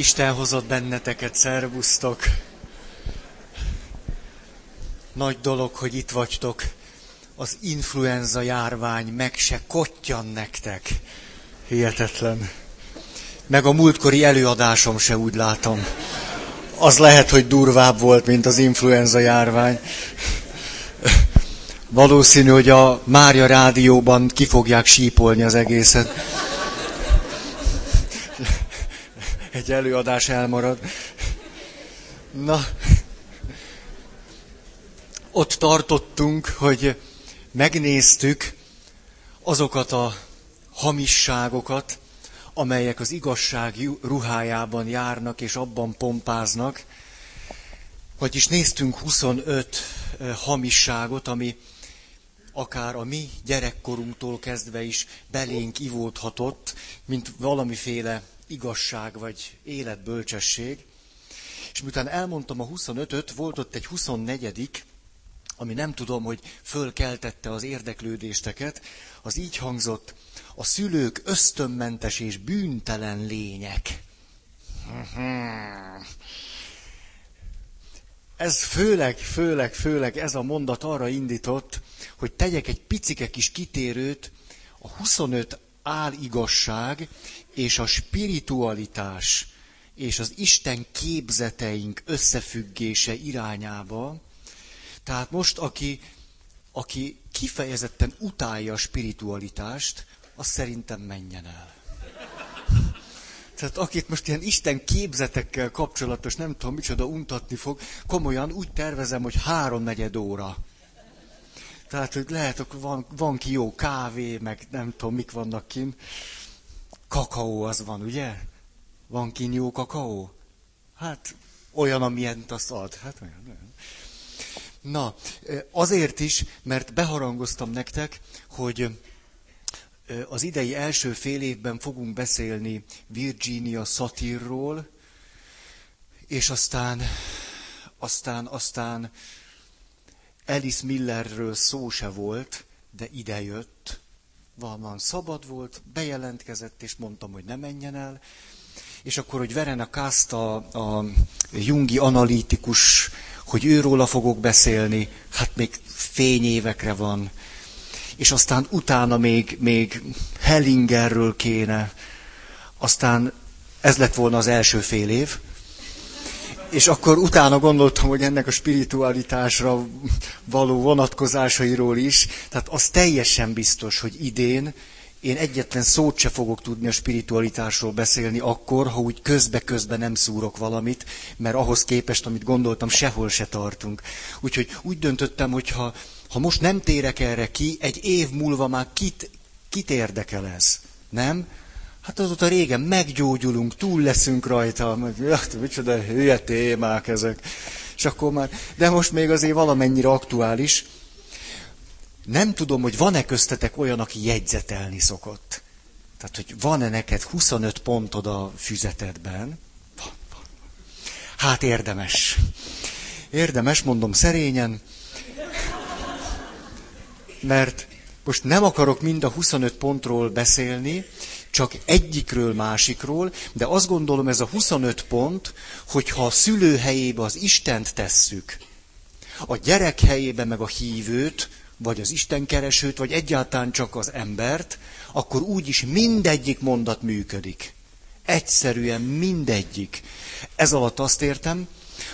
Isten hozott benneteket, szervusztok! Nagy dolog, hogy itt vagytok. Az influenza járvány meg se kottyan nektek. Hihetetlen. Meg a múltkori előadásom se úgy látom. Az lehet, hogy durvább volt, mint az influenza járvány. Valószínű, hogy a Mária rádióban ki fogják sípolni az egészet. Egy előadás elmarad. Na, ott tartottunk, hogy megnéztük azokat a hamisságokat, amelyek az igazság ruhájában járnak és abban pompáznak. Vagyis néztünk 25 hamisságot, ami akár a mi gyerekkorunktól kezdve is belénk ivódhatott, mint valamiféle igazság vagy életbölcsesség. És miután elmondtam a 25-öt, volt ott egy 24 ami nem tudom, hogy fölkeltette az érdeklődésteket, az így hangzott, a szülők ösztönmentes és bűntelen lények. Ez főleg, főleg, főleg ez a mondat arra indított, hogy tegyek egy picike kis kitérőt a 25 áligazság és a spiritualitás és az Isten képzeteink összefüggése irányába. Tehát most, aki, aki kifejezetten utálja a spiritualitást, az szerintem menjen el. Tehát akit most ilyen Isten képzetekkel kapcsolatos, nem tudom micsoda untatni fog, komolyan úgy tervezem, hogy háromnegyed óra. Tehát, hogy lehet, hogy van, van ki jó kávé, meg nem tudom, mik vannak kint. Kakaó az van, ugye? Van kint jó kakaó? Hát, olyan, amilyen azt ad. Hát olyan, olyan. Na, azért is, mert beharangoztam nektek, hogy az idei első fél évben fogunk beszélni Virginia Satirról, és aztán, aztán, aztán Alice Millerről szó se volt, de idejött. Valami szabad volt, bejelentkezett, és mondtam, hogy ne menjen el. És akkor, hogy Verena Kast, a, a jungi analitikus, hogy őróla fogok beszélni, hát még fényévekre van és aztán utána még, még Hellingerről kéne, aztán ez lett volna az első fél év, és akkor utána gondoltam, hogy ennek a spiritualitásra való vonatkozásairól is, tehát az teljesen biztos, hogy idén én egyetlen szót se fogok tudni a spiritualitásról beszélni akkor, ha úgy közbe-közbe nem szúrok valamit, mert ahhoz képest, amit gondoltam, sehol se tartunk. Úgyhogy úgy döntöttem, hogy ha ha most nem térek erre ki, egy év múlva már kit, kit érdekel ez? Nem? Hát azóta régen meggyógyulunk, túl leszünk rajta, meg hát, micsoda hülye témák ezek. És akkor már, de most még azért valamennyire aktuális. Nem tudom, hogy van-e köztetek olyan, aki jegyzetelni szokott. Tehát, hogy van-e neked 25 pontod a füzetedben? Hát érdemes. Érdemes, mondom szerényen mert most nem akarok mind a 25 pontról beszélni, csak egyikről, másikról, de azt gondolom ez a 25 pont, hogyha a szülő helyébe az Istent tesszük, a gyerek helyébe meg a hívőt, vagy az Istenkeresőt, vagy egyáltalán csak az embert, akkor úgyis mindegyik mondat működik. Egyszerűen mindegyik. Ez alatt azt értem,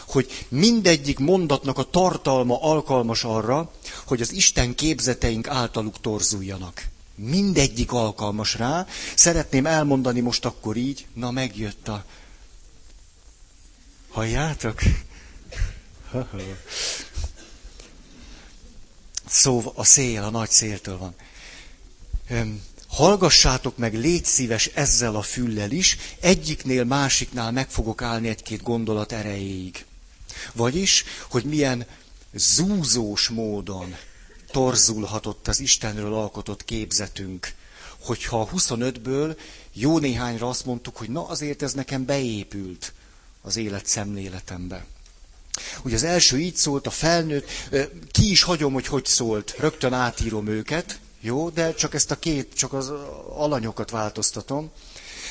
hogy mindegyik mondatnak a tartalma alkalmas arra, hogy az Isten képzeteink általuk torzuljanak. Mindegyik alkalmas rá. Szeretném elmondani most akkor így, na megjött a... Halljátok? Szóval a szél, a nagy széltől van. Hallgassátok meg, légy szíves ezzel a füllel is, egyiknél másiknál meg fogok állni egy-két gondolat erejéig. Vagyis, hogy milyen zúzós módon torzulhatott az Istenről alkotott képzetünk, hogyha a 25-ből jó néhányra azt mondtuk, hogy na azért ez nekem beépült az élet szemléletembe. Ugye az első így szólt, a felnőtt, ki is hagyom, hogy hogy szólt, rögtön átírom őket, jó, de csak ezt a két, csak az alanyokat változtatom.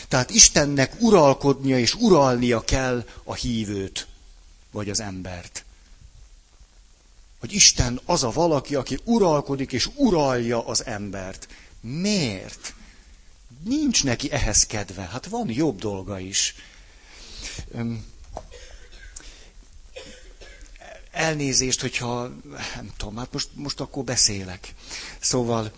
Tehát Istennek uralkodnia és uralnia kell a hívőt, vagy az embert. Hogy Isten az a valaki, aki uralkodik és uralja az embert. Miért? Nincs neki ehhez kedve. Hát van jobb dolga is. Elnézést, hogyha, nem tudom, hát most, most akkor beszélek. Szóval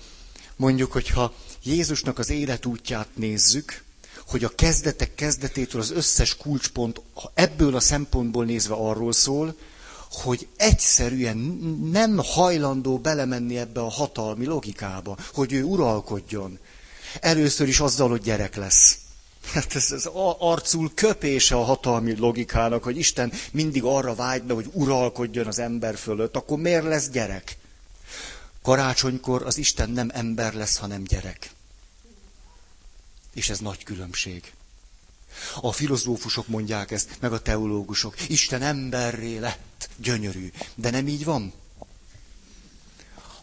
mondjuk, hogyha Jézusnak az életútját nézzük, hogy a kezdetek kezdetétől az összes kulcspont ebből a szempontból nézve arról szól, hogy egyszerűen nem hajlandó belemenni ebbe a hatalmi logikába, hogy ő uralkodjon. Először is azzal, hogy gyerek lesz. Hát ez az arcul köpése a hatalmi logikának, hogy Isten mindig arra vágyna, hogy uralkodjon az ember fölött, akkor miért lesz gyerek? Karácsonykor az Isten nem ember lesz, hanem gyerek. És ez nagy különbség. A filozófusok mondják ezt, meg a teológusok. Isten emberré lett, gyönyörű. De nem így van.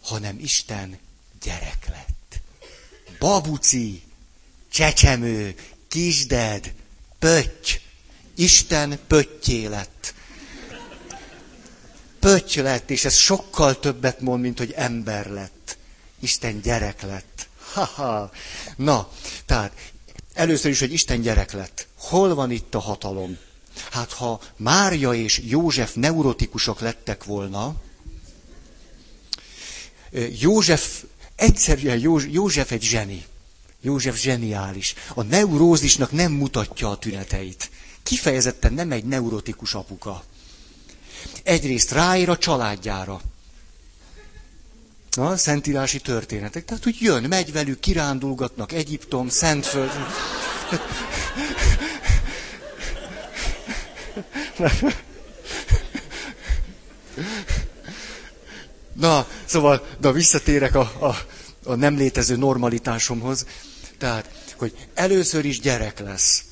Hanem Isten gyerek lett. Babuci, csecsemő, kisded, pötty. Isten pöttyé lett. Pötty lett, és ez sokkal többet mond, mint hogy ember lett. Isten gyerek lett. Ha-ha. Na, tehát először is, hogy Isten gyerek lett. Hol van itt a hatalom? Hát ha Mária és József neurotikusok lettek volna, József, egyszerűen József egy zseni. József zseniális. A neurózisnak nem mutatja a tüneteit. Kifejezetten nem egy neurotikus apuka. Egyrészt ráér a családjára. Na, szentírási történetek. Tehát, hogy jön, megy velük, kirándulgatnak Egyiptom, Szentföld. Na, szóval, de visszatérek a, a, a nem létező normalitásomhoz. Tehát, hogy először is gyerek lesz.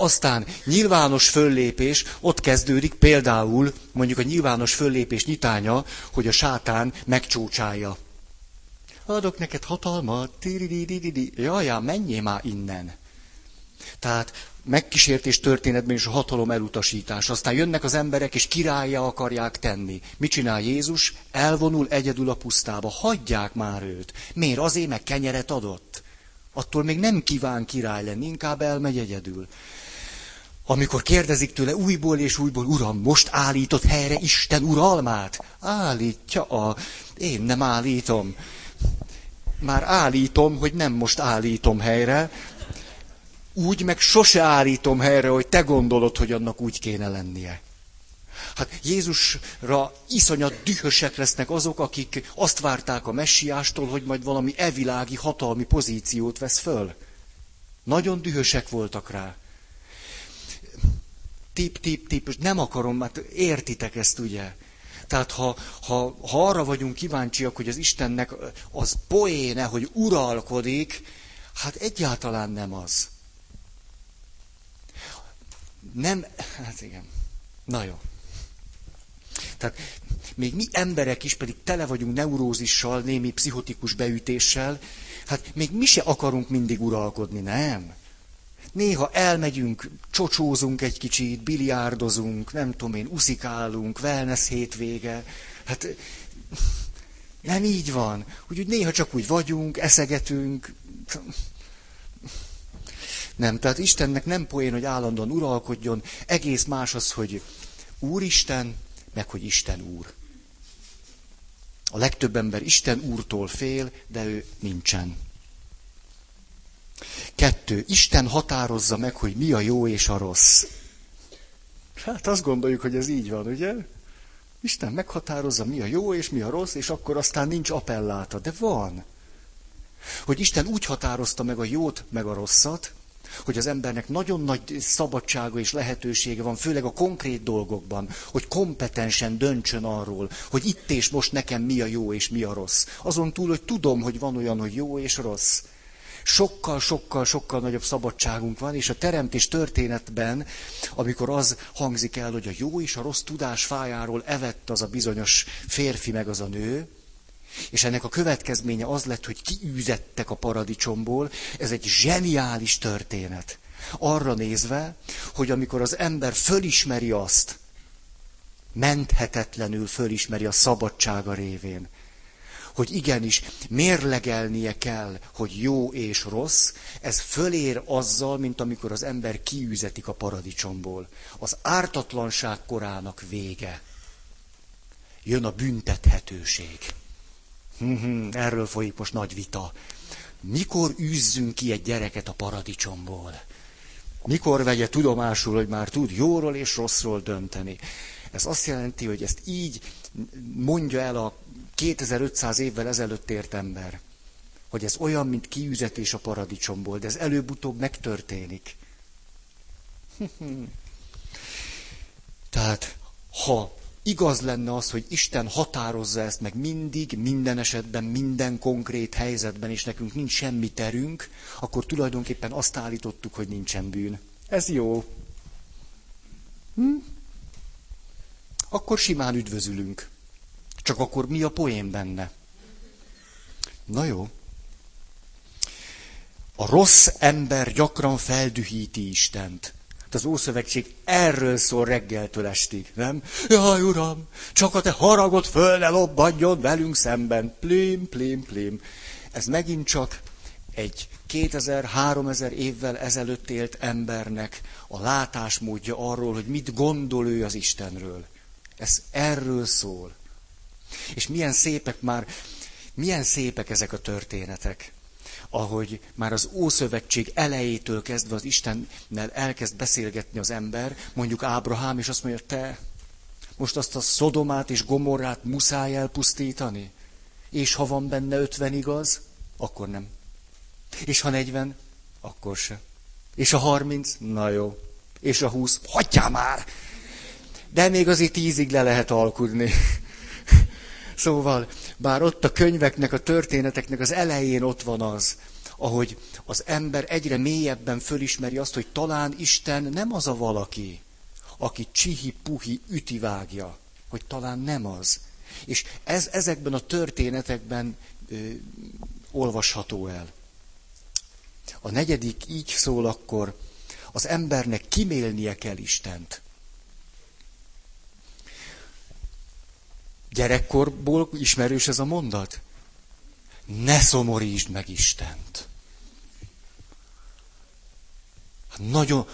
Aztán nyilvános föllépés, ott kezdődik például mondjuk a nyilvános föllépés nyitánya, hogy a sátán megcsócsálja. Adok neked hatalmat, jajjá, menjél már innen. Tehát megkísértés történetben is a hatalom elutasítás. Aztán jönnek az emberek, és királyja akarják tenni. Mit csinál Jézus? Elvonul egyedül a pusztába. Hagyják már őt. Miért? Azért, meg kenyeret adott. Attól még nem kíván király lenni, inkább elmegy egyedül. Amikor kérdezik tőle újból és újból, Uram, most állított helyre Isten uralmát? Állítja a... Én nem állítom. Már állítom, hogy nem most állítom helyre. Úgy meg sose állítom helyre, hogy te gondolod, hogy annak úgy kéne lennie. Hát Jézusra iszonyat dühösek lesznek azok, akik azt várták a messiástól, hogy majd valami evilági hatalmi pozíciót vesz föl. Nagyon dühösek voltak rá tip, tip, tip, és nem akarom, hát értitek ezt, ugye? Tehát ha, ha, ha arra vagyunk kíváncsiak, hogy az Istennek az poéne, hogy uralkodik, hát egyáltalán nem az. Nem, hát igen. Na jó. Tehát még mi emberek is pedig tele vagyunk neurózissal, némi pszichotikus beütéssel, hát még mi se akarunk mindig uralkodni, nem? Néha elmegyünk, csocsózunk egy kicsit, biliárdozunk, nem tudom én, uszikálunk, wellness hétvége. Hát nem így van. Úgyhogy néha csak úgy vagyunk, eszegetünk. Nem, tehát Istennek nem poén, hogy állandóan uralkodjon, egész más az, hogy Úristen, meg hogy Isten Úr. A legtöbb ember Isten Úrtól fél, de ő nincsen. Kettő, Isten határozza meg, hogy mi a jó és a rossz. Hát azt gondoljuk, hogy ez így van, ugye? Isten meghatározza, mi a jó és mi a rossz, és akkor aztán nincs appelláta. De van. Hogy Isten úgy határozta meg a jót, meg a rosszat, hogy az embernek nagyon nagy szabadsága és lehetősége van, főleg a konkrét dolgokban, hogy kompetensen döntsön arról, hogy itt és most nekem mi a jó és mi a rossz. Azon túl, hogy tudom, hogy van olyan, hogy jó és rossz sokkal, sokkal, sokkal nagyobb szabadságunk van, és a teremtés történetben, amikor az hangzik el, hogy a jó és a rossz tudás fájáról evett az a bizonyos férfi meg az a nő, És ennek a következménye az lett, hogy kiűzettek a paradicsomból. Ez egy zseniális történet. Arra nézve, hogy amikor az ember fölismeri azt, menthetetlenül fölismeri a szabadsága révén, hogy igenis mérlegelnie kell, hogy jó és rossz, ez fölér azzal, mint amikor az ember kiűzetik a paradicsomból. Az ártatlanság korának vége. Jön a büntethetőség. Erről folyik most nagy vita. Mikor űzzünk ki egy gyereket a paradicsomból? Mikor vegye tudomásul, hogy már tud jóról és rosszról dönteni? Ez azt jelenti, hogy ezt így mondja el a 2500 évvel ezelőtt ért ember, hogy ez olyan, mint kiüzetés a paradicsomból, de ez előbb-utóbb megtörténik. Tehát, ha igaz lenne az, hogy Isten határozza ezt meg mindig, minden esetben, minden konkrét helyzetben, és nekünk nincs semmi terünk, akkor tulajdonképpen azt állítottuk, hogy nincsen bűn. Ez jó. Hm? Akkor simán üdvözülünk. Csak akkor mi a poén benne? Na jó. A rossz ember gyakran feldühíti Istent. Hát az Ószövetség erről szól reggeltől estig, nem? Jaj, uram, csak a te haragod föl ne lobbadjon velünk szemben. Plim, plim, plim. Ez megint csak egy 2000-3000 évvel ezelőtt élt embernek a látásmódja arról, hogy mit gondol ő az Istenről. Ez erről szól. És milyen szépek már, milyen szépek ezek a történetek, ahogy már az Ószövetség elejétől kezdve az Istennel elkezd beszélgetni az ember, mondjuk Ábrahám, és azt mondja, te most azt a Szodomát és Gomorrát muszáj elpusztítani? És ha van benne ötven igaz, akkor nem. És ha negyven, akkor se. És a harminc, na jó. És a húsz, hagyjál már! De még azért tízig le lehet alkudni. Szóval, bár ott a könyveknek, a történeteknek az elején ott van az, ahogy az ember egyre mélyebben fölismeri azt, hogy talán Isten nem az a valaki, aki csihi-puhi ütivágja, hogy talán nem az. És ez ezekben a történetekben ö, olvasható el. A negyedik így szól akkor, az embernek kimélnie kell Istent. Gyerekkorból ismerős ez a mondat? Ne szomorítsd meg Istent. Hát nagyon,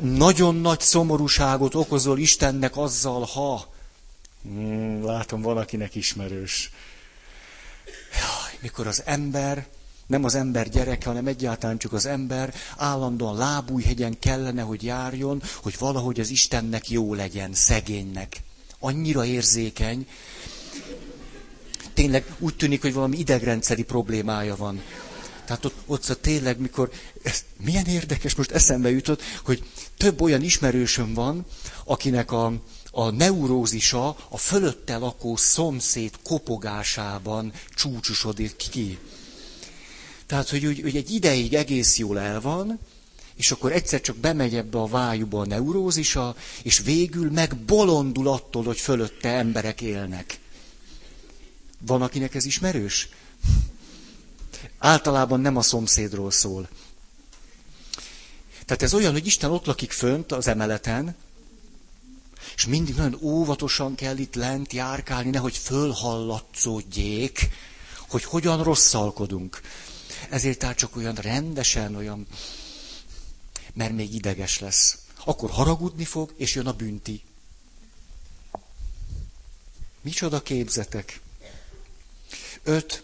nagyon nagy szomorúságot okozol Istennek azzal, ha... Hmm, látom, van, akinek ismerős. Jaj, mikor az ember, nem az ember gyereke, hanem egyáltalán csak az ember állandóan lábújhegyen kellene, hogy járjon, hogy valahogy az Istennek jó legyen, szegénynek annyira érzékeny, tényleg úgy tűnik, hogy valami idegrendszeri problémája van. Tehát ott, ott tényleg, mikor, ez milyen érdekes, most eszembe jutott, hogy több olyan ismerősöm van, akinek a, a neurózisa a fölötte lakó szomszéd kopogásában csúcsosodik ki. Tehát, hogy, hogy egy ideig egész jól el van, és akkor egyszer csak bemegy ebbe a vájúba a neurózisa, és végül megbolondul attól, hogy fölötte emberek élnek. Van, akinek ez ismerős? Általában nem a szomszédról szól. Tehát ez olyan, hogy Isten ott lakik fönt az emeleten, és mindig nagyon óvatosan kell itt lent járkálni, nehogy fölhallatszódjék, hogy hogyan rosszalkodunk. Ezért tehát csak olyan rendesen, olyan mert még ideges lesz. Akkor haragudni fog, és jön a bünti. Micsoda képzetek? Öt.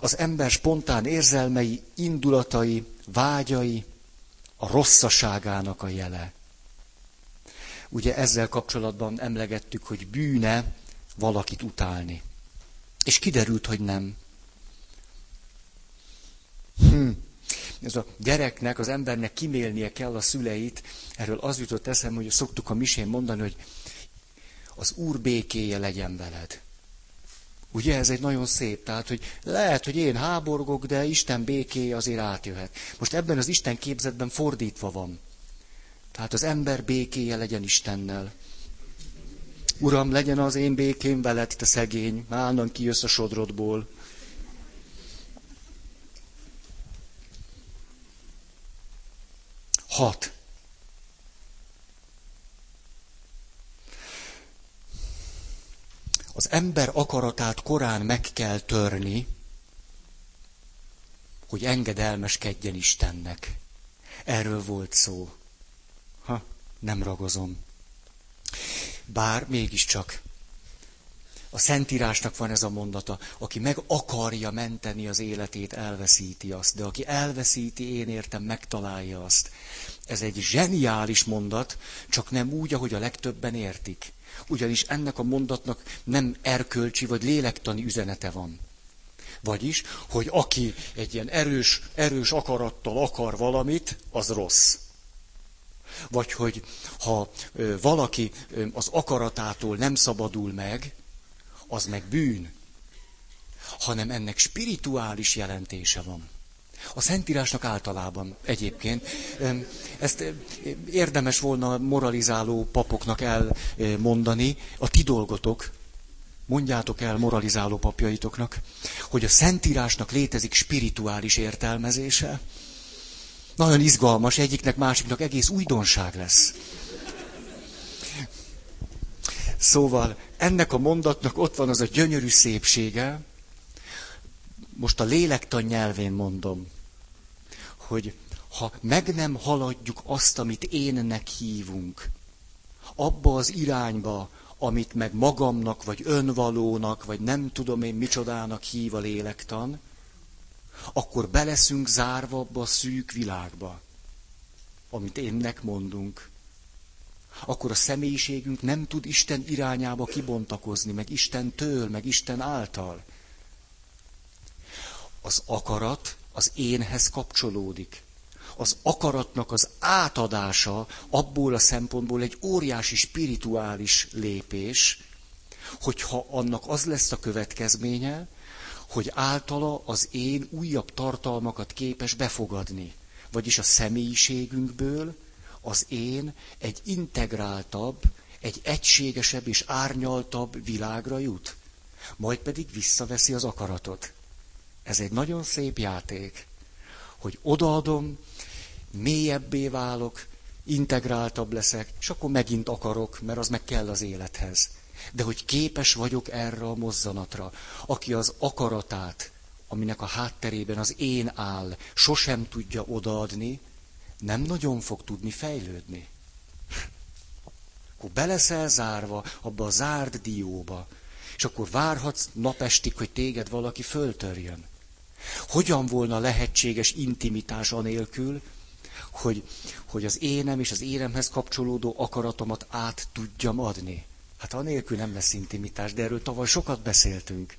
Az ember spontán érzelmei, indulatai, vágyai, a rosszaságának a jele. Ugye ezzel kapcsolatban emlegettük, hogy bűne valakit utálni. És kiderült, hogy nem. Hm ez a gyereknek, az embernek kimélnie kell a szüleit. Erről az jutott eszembe, hogy szoktuk a misén mondani, hogy az Úr békéje legyen veled. Ugye ez egy nagyon szép, tehát, hogy lehet, hogy én háborgok, de Isten békéje azért átjöhet. Most ebben az Isten képzetben fordítva van. Tehát az ember békéje legyen Istennel. Uram, legyen az én békém veled, te szegény, állandóan kijössz a sodrodból. Hat. Az ember akaratát korán meg kell törni, hogy engedelmeskedjen Istennek. Erről volt szó. Ha, nem ragozom. Bár mégiscsak. A Szentírásnak van ez a mondata, aki meg akarja menteni az életét, elveszíti azt, de aki elveszíti, én értem, megtalálja azt. Ez egy zseniális mondat, csak nem úgy, ahogy a legtöbben értik. Ugyanis ennek a mondatnak nem erkölcsi vagy lélektani üzenete van. Vagyis, hogy aki egy ilyen erős, erős akarattal akar valamit, az rossz. Vagy hogy ha valaki az akaratától nem szabadul meg, az meg bűn. Hanem ennek spirituális jelentése van. A Szentírásnak általában egyébként. Ezt érdemes volna moralizáló papoknak elmondani. A ti dolgotok, mondjátok el moralizáló papjaitoknak, hogy a Szentírásnak létezik spirituális értelmezése. Nagyon izgalmas, egyiknek másiknak egész újdonság lesz. Szóval ennek a mondatnak ott van az a gyönyörű szépsége, most a lélektan nyelvén mondom, hogy ha meg nem haladjuk azt, amit énnek hívunk, abba az irányba, amit meg magamnak, vagy önvalónak, vagy nem tudom én micsodának hív a lélektan, akkor beleszünk zárva abba a szűk világba, amit énnek mondunk. Akkor a személyiségünk nem tud Isten irányába kibontakozni, meg Isten től, meg Isten által. Az akarat az énhez kapcsolódik. Az akaratnak az átadása abból a szempontból egy óriási spirituális lépés, hogyha annak az lesz a következménye, hogy általa az én újabb tartalmakat képes befogadni. Vagyis a személyiségünkből az én egy integráltabb, egy egységesebb és árnyaltabb világra jut. Majd pedig visszaveszi az akaratot. Ez egy nagyon szép játék, hogy odaadom, mélyebbé válok, integráltabb leszek, és akkor megint akarok, mert az meg kell az élethez. De hogy képes vagyok erre a mozzanatra, aki az akaratát, aminek a hátterében az én áll, sosem tudja odaadni, nem nagyon fog tudni fejlődni. Akkor beleszel zárva abba a zárd dióba, és akkor várhatsz napestig, hogy téged valaki föltörjön. Hogyan volna lehetséges intimitás anélkül, hogy, hogy az énem és az énemhez kapcsolódó akaratomat át tudjam adni? Hát anélkül nem lesz intimitás, de erről tavaly sokat beszéltünk.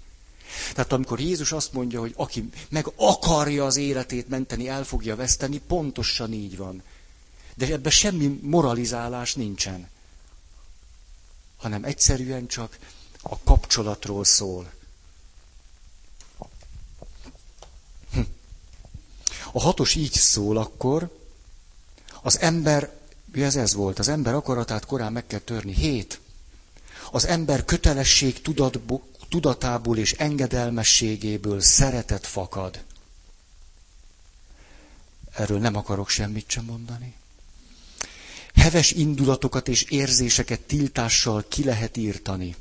Tehát amikor Jézus azt mondja, hogy aki meg akarja az életét menteni, el fogja veszteni, pontosan így van. De ebben semmi moralizálás nincsen. Hanem egyszerűen csak a kapcsolatról szól. A hatos így szól akkor, az ember, ez ez volt, az ember akaratát korán meg kell törni. Hét. Az ember kötelesség tudatból, tudatából és engedelmességéből szeretet fakad. Erről nem akarok semmit sem mondani. Heves indulatokat és érzéseket tiltással ki lehet írtani.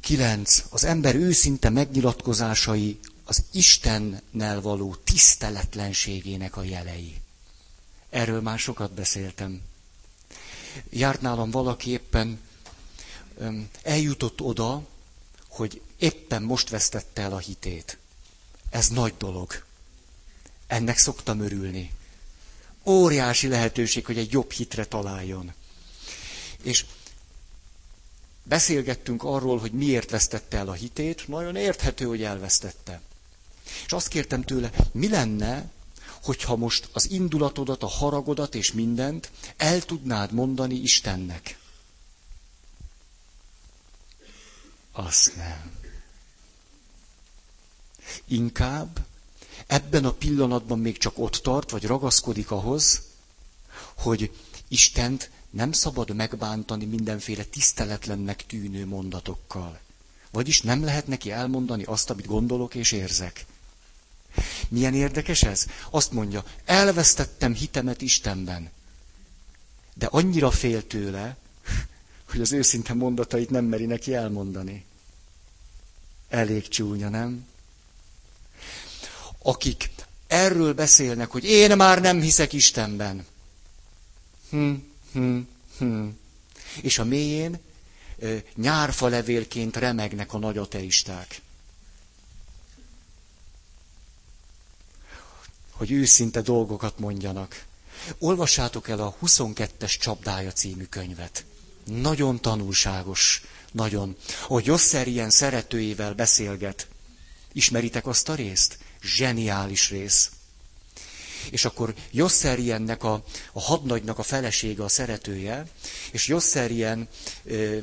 Kilenc. Az ember őszinte megnyilatkozásai az Istennel való tiszteletlenségének a jelei. Erről már sokat beszéltem. Járt nálam valaki éppen, eljutott oda, hogy éppen most vesztette el a hitét. Ez nagy dolog. Ennek szoktam örülni. Óriási lehetőség, hogy egy jobb hitre találjon. És beszélgettünk arról, hogy miért vesztette el a hitét, nagyon érthető, hogy elvesztette. És azt kértem tőle, mi lenne, hogyha most az indulatodat, a haragodat és mindent el tudnád mondani Istennek. Azt nem. Inkább ebben a pillanatban még csak ott tart, vagy ragaszkodik ahhoz, hogy Istent nem szabad megbántani mindenféle tiszteletlennek tűnő mondatokkal. Vagyis nem lehet neki elmondani azt, amit gondolok és érzek. Milyen érdekes ez? Azt mondja, elvesztettem hitemet Istenben. De annyira fél tőle, hogy az őszinte mondatait nem meri neki elmondani. Elég csúnya, nem? Akik erről beszélnek, hogy én már nem hiszek Istenben. Hm, hm, hm. És a mélyén nyárfa levélként remegnek a nagy ateisták. Hogy őszinte dolgokat mondjanak. Olvassátok el a 22-es csapdája című könyvet. Nagyon tanulságos, nagyon. Hogy Josser ilyen szeretőjével beszélget. Ismeritek azt a részt? Zseniális rész. És akkor Josserjennek a, a hadnagynak a felesége, a szeretője, és ö,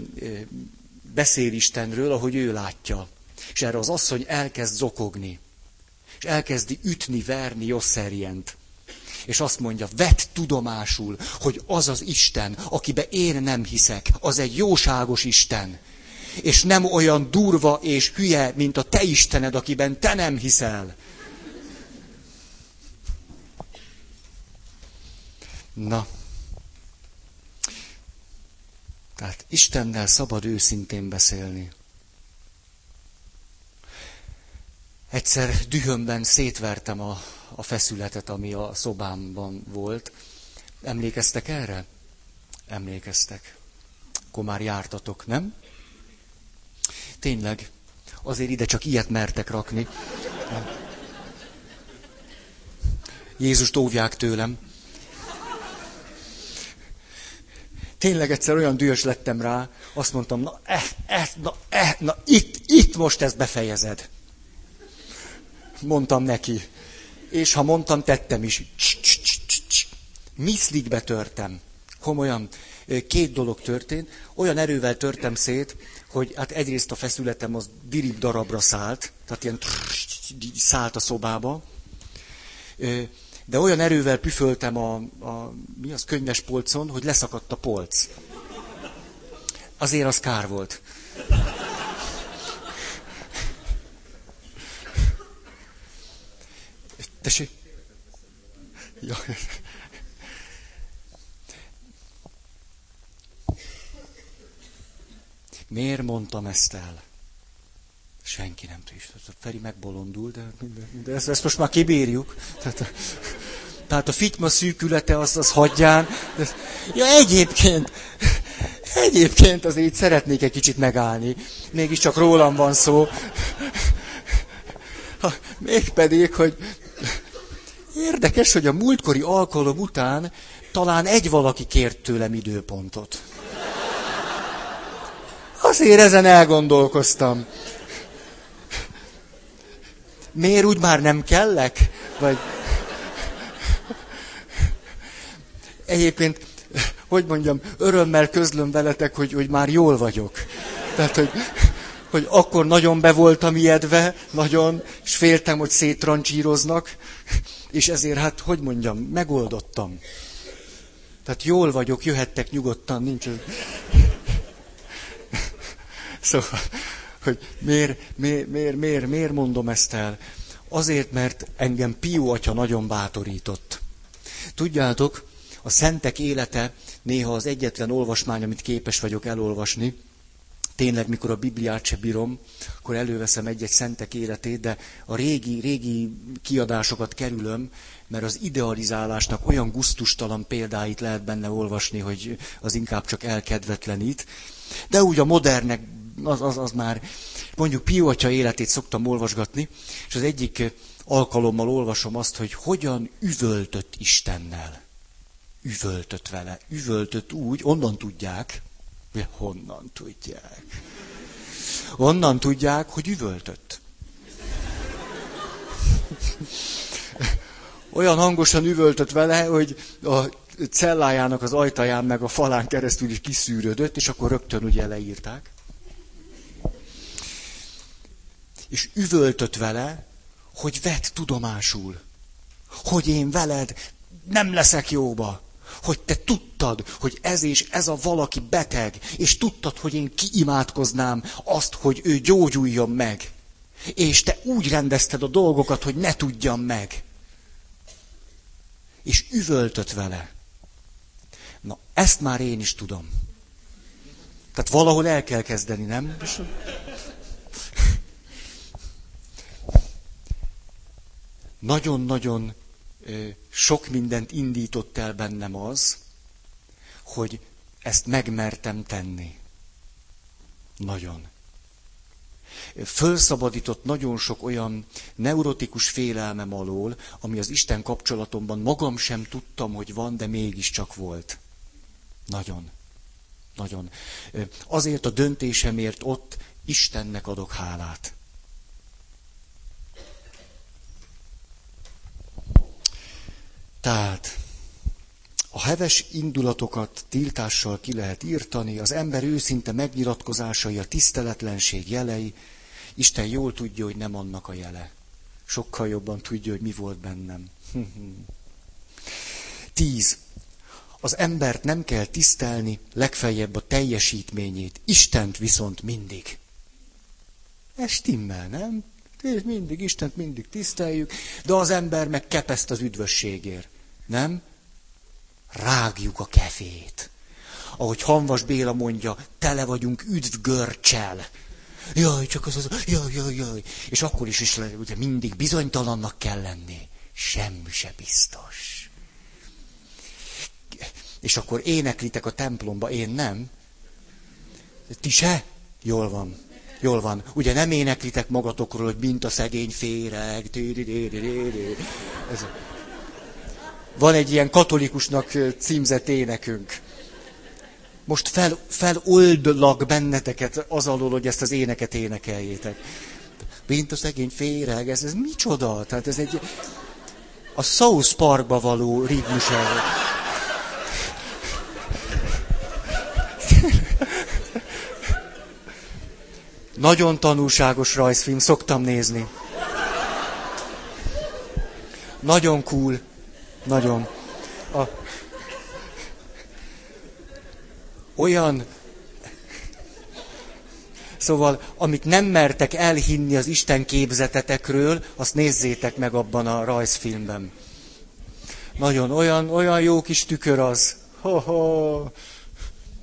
beszél Istenről, ahogy ő látja. És erre az asszony elkezd zokogni. És elkezdi ütni, verni Josserjent. És azt mondja, vett tudomásul, hogy az az Isten, akibe én nem hiszek, az egy jóságos Isten. És nem olyan durva és hülye, mint a te Istened, akiben te nem hiszel. Na. Tehát Istennel szabad őszintén beszélni. Egyszer dühömben szétvertem a, a feszületet, ami a szobámban volt. Emlékeztek erre? Emlékeztek. Akkor már jártatok, nem? Tényleg, azért ide csak ilyet mertek rakni. Jézust óvják tőlem. tényleg egyszer olyan dühös lettem rá, azt mondtam, na, eh, eh, na, eh, na itt, itt most ezt befejezed. Mondtam neki. És ha mondtam, tettem is. Miszlikbe törtem. Komolyan. Két dolog történt. Olyan erővel törtem szét, hogy hát egyrészt a feszületem az dirib darabra szállt, tehát ilyen szállt a szobába de olyan erővel püföltem a, a mi az könyves polcon, hogy leszakadt a polc. Azért az kár volt. Tessék? Ja. Miért mondtam ezt el? Senki nem tudja. Feri megbolondul, de, de ezt, ezt most már kibírjuk. Tehát, tehát a fityma szűkülete az, az hagyján. Ja, egyébként, egyébként azért szeretnék egy kicsit megállni. Mégiscsak rólam van szó. Ha, mégpedig, hogy érdekes, hogy a múltkori alkalom után talán egy valaki kért tőlem időpontot. Azért ezen elgondolkoztam miért úgy már nem kellek? Vagy... Egyébként, hogy mondjam, örömmel közlöm veletek, hogy, hogy már jól vagyok. Tehát, hogy, hogy akkor nagyon be voltam ijedve, nagyon, és féltem, hogy széttrancsíroznak, és ezért, hát, hogy mondjam, megoldottam. Tehát jól vagyok, jöhettek nyugodtan, nincs... Szóval, hogy miért, miért, miért, miért, miért mondom ezt el. Azért, mert engem Pió atya nagyon bátorított. Tudjátok, a szentek élete néha az egyetlen olvasmány, amit képes vagyok elolvasni. Tényleg, mikor a Bibliát se bírom, akkor előveszem egy-egy szentek életét, de a régi, régi kiadásokat kerülöm, mert az idealizálásnak olyan guztustalan példáit lehet benne olvasni, hogy az inkább csak elkedvetlenít. De úgy a modernek az, az, az már, mondjuk Pió atya életét szoktam olvasgatni, és az egyik alkalommal olvasom azt, hogy hogyan üvöltött Istennel. Üvöltött vele. Üvöltött úgy, onnan tudják, honnan tudják. Onnan tudják, hogy üvöltött. Olyan hangosan üvöltött vele, hogy a cellájának az ajtaján meg a falán keresztül is kiszűrődött, és akkor rögtön ugye leírták. és üvöltött vele, hogy vett tudomásul, hogy én veled nem leszek jóba, hogy te tudtad, hogy ez és ez a valaki beteg, és tudtad, hogy én kiimádkoznám azt, hogy ő gyógyuljon meg. És te úgy rendezted a dolgokat, hogy ne tudjam meg. És üvöltött vele. Na, ezt már én is tudom. Tehát valahol el kell kezdeni, nem? Nagyon-nagyon sok mindent indított el bennem az, hogy ezt megmertem tenni. Nagyon. Fölszabadított nagyon sok olyan neurotikus félelmem alól, ami az Isten kapcsolatomban magam sem tudtam, hogy van, de mégiscsak volt. Nagyon. Nagyon. Azért a döntésemért ott Istennek adok hálát. Tehát a heves indulatokat tiltással ki lehet írtani, az ember őszinte megnyilatkozásai, a tiszteletlenség jelei, Isten jól tudja, hogy nem annak a jele. Sokkal jobban tudja, hogy mi volt bennem. Tíz. Az embert nem kell tisztelni, legfeljebb a teljesítményét, Istent viszont mindig. Ez stimmel, nem? Mindig, Istent mindig tiszteljük, de az ember meg kepeszt az üdvösségért. Nem? Rágjuk a kefét. Ahogy Hanvas Béla mondja, tele vagyunk üdvgörcsel. Jaj, csak az az, jaj, jaj, jaj. És akkor is, is ugye mindig bizonytalannak kell lenni. Semmi se biztos. És akkor éneklitek a templomba, én nem. Ti se? Jól van. Jól van. Ugye nem éneklitek magatokról, hogy mint a szegény féreg. Ez, van egy ilyen katolikusnak címzett énekünk. Most fel, feloldlak benneteket az alól, hogy ezt az éneket énekeljétek. Mint a szegény féreg, ez, ez micsoda? Tehát ez egy a South Parkba való ritmus Nagyon tanulságos rajzfilm, szoktam nézni. Nagyon cool. Nagyon. A... Olyan... Szóval, amit nem mertek elhinni az Isten képzetetekről, azt nézzétek meg abban a rajzfilmben. Nagyon olyan, olyan jó kis tükör az. Ho-ho.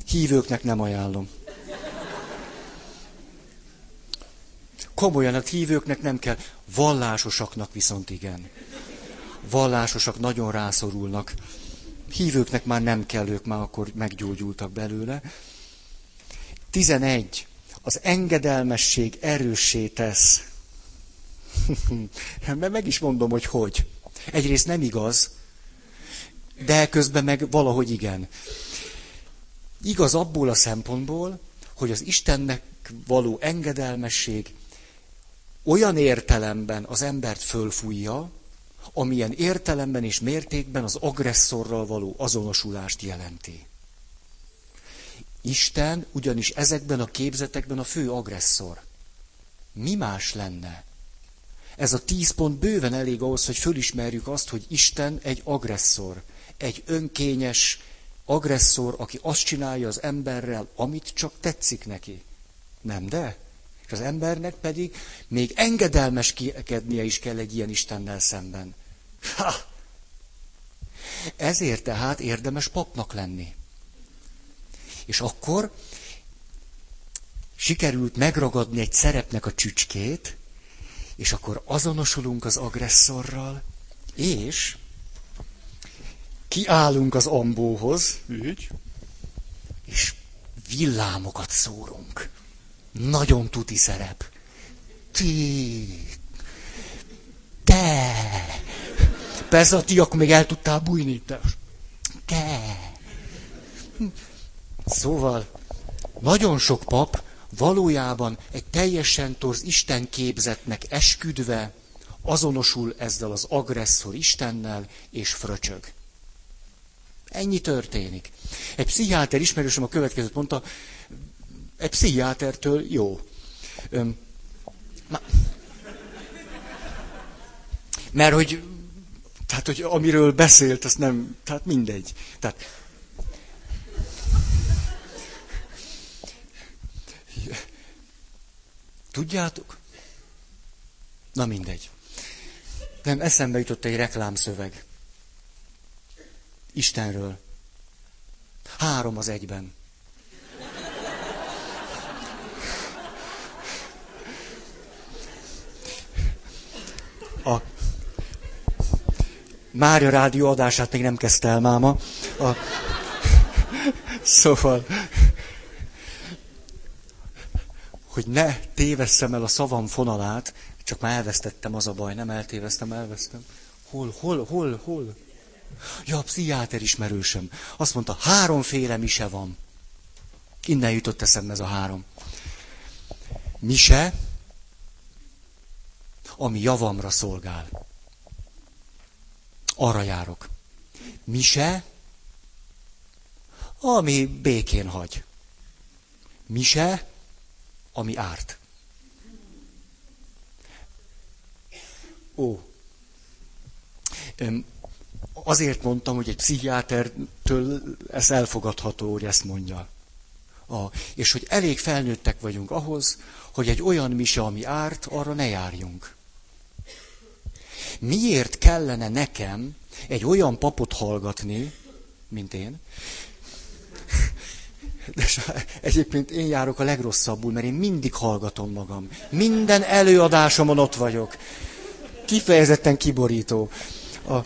Hívőknek nem ajánlom. Komolyan, a hívőknek nem kell, vallásosaknak viszont igen vallásosak nagyon rászorulnak. Hívőknek már nem kell, ők már akkor meggyógyultak belőle. 11. Az engedelmesség erőssé tesz. Mert meg is mondom, hogy hogy. Egyrészt nem igaz, de közben meg valahogy igen. Igaz abból a szempontból, hogy az Istennek való engedelmesség olyan értelemben az embert fölfújja, amilyen értelemben és mértékben az agresszorral való azonosulást jelenti. Isten ugyanis ezekben a képzetekben a fő agresszor. Mi más lenne? Ez a tíz pont bőven elég ahhoz, hogy fölismerjük azt, hogy Isten egy agresszor. Egy önkényes agresszor, aki azt csinálja az emberrel, amit csak tetszik neki. Nem de? És az embernek pedig még engedelmeskednie is kell egy ilyen Istennel szemben. Ha! Ezért tehát érdemes papnak lenni. És akkor sikerült megragadni egy szerepnek a csücskét, és akkor azonosulunk az agresszorral, és kiállunk az ambóhoz, így, és villámokat szórunk. Nagyon tuti szerep. Ti, te, Persze a ti akkor még el tudtál bújni. Te. te. Szóval nagyon sok pap valójában egy teljesen torz Isten képzetnek esküdve azonosul ezzel az agresszor Istennel, és fröcsög. Ennyi történik. Egy pszichiáter ismerősöm a következőt mondta, egy pszichiátertől jó. Öm, na, mert hogy Tehát, hogy amiről beszélt, az nem, tehát mindegy. Tehát, Tudjátok? Na mindegy. Nem, eszembe jutott egy reklámszöveg. Istenről. Három az egyben. A Mária rádió adását még nem kezdte el máma. A... Szóval, hogy ne tévesszem el a szavam fonalát, csak már elvesztettem, az a baj, nem eltéveztem, elvesztem. Hol, hol, hol, hol? Ja, a pszichiáter ismerősöm. Azt mondta, háromféle mise van. Innen jutott eszembe ez a három. Mise, ami javamra szolgál. Arra járok. Mise, ami békén hagy. Mise, ami árt. Ó. Azért mondtam, hogy egy pszichiátertől ez elfogadható, hogy ezt mondja. A, és hogy elég felnőttek vagyunk ahhoz, hogy egy olyan mise, ami árt, arra ne járjunk. Miért kellene nekem egy olyan papot hallgatni, mint én, de egyébként én járok a legrosszabbul, mert én mindig hallgatom magam. Minden előadásomon ott vagyok. Kifejezetten kiborító. A,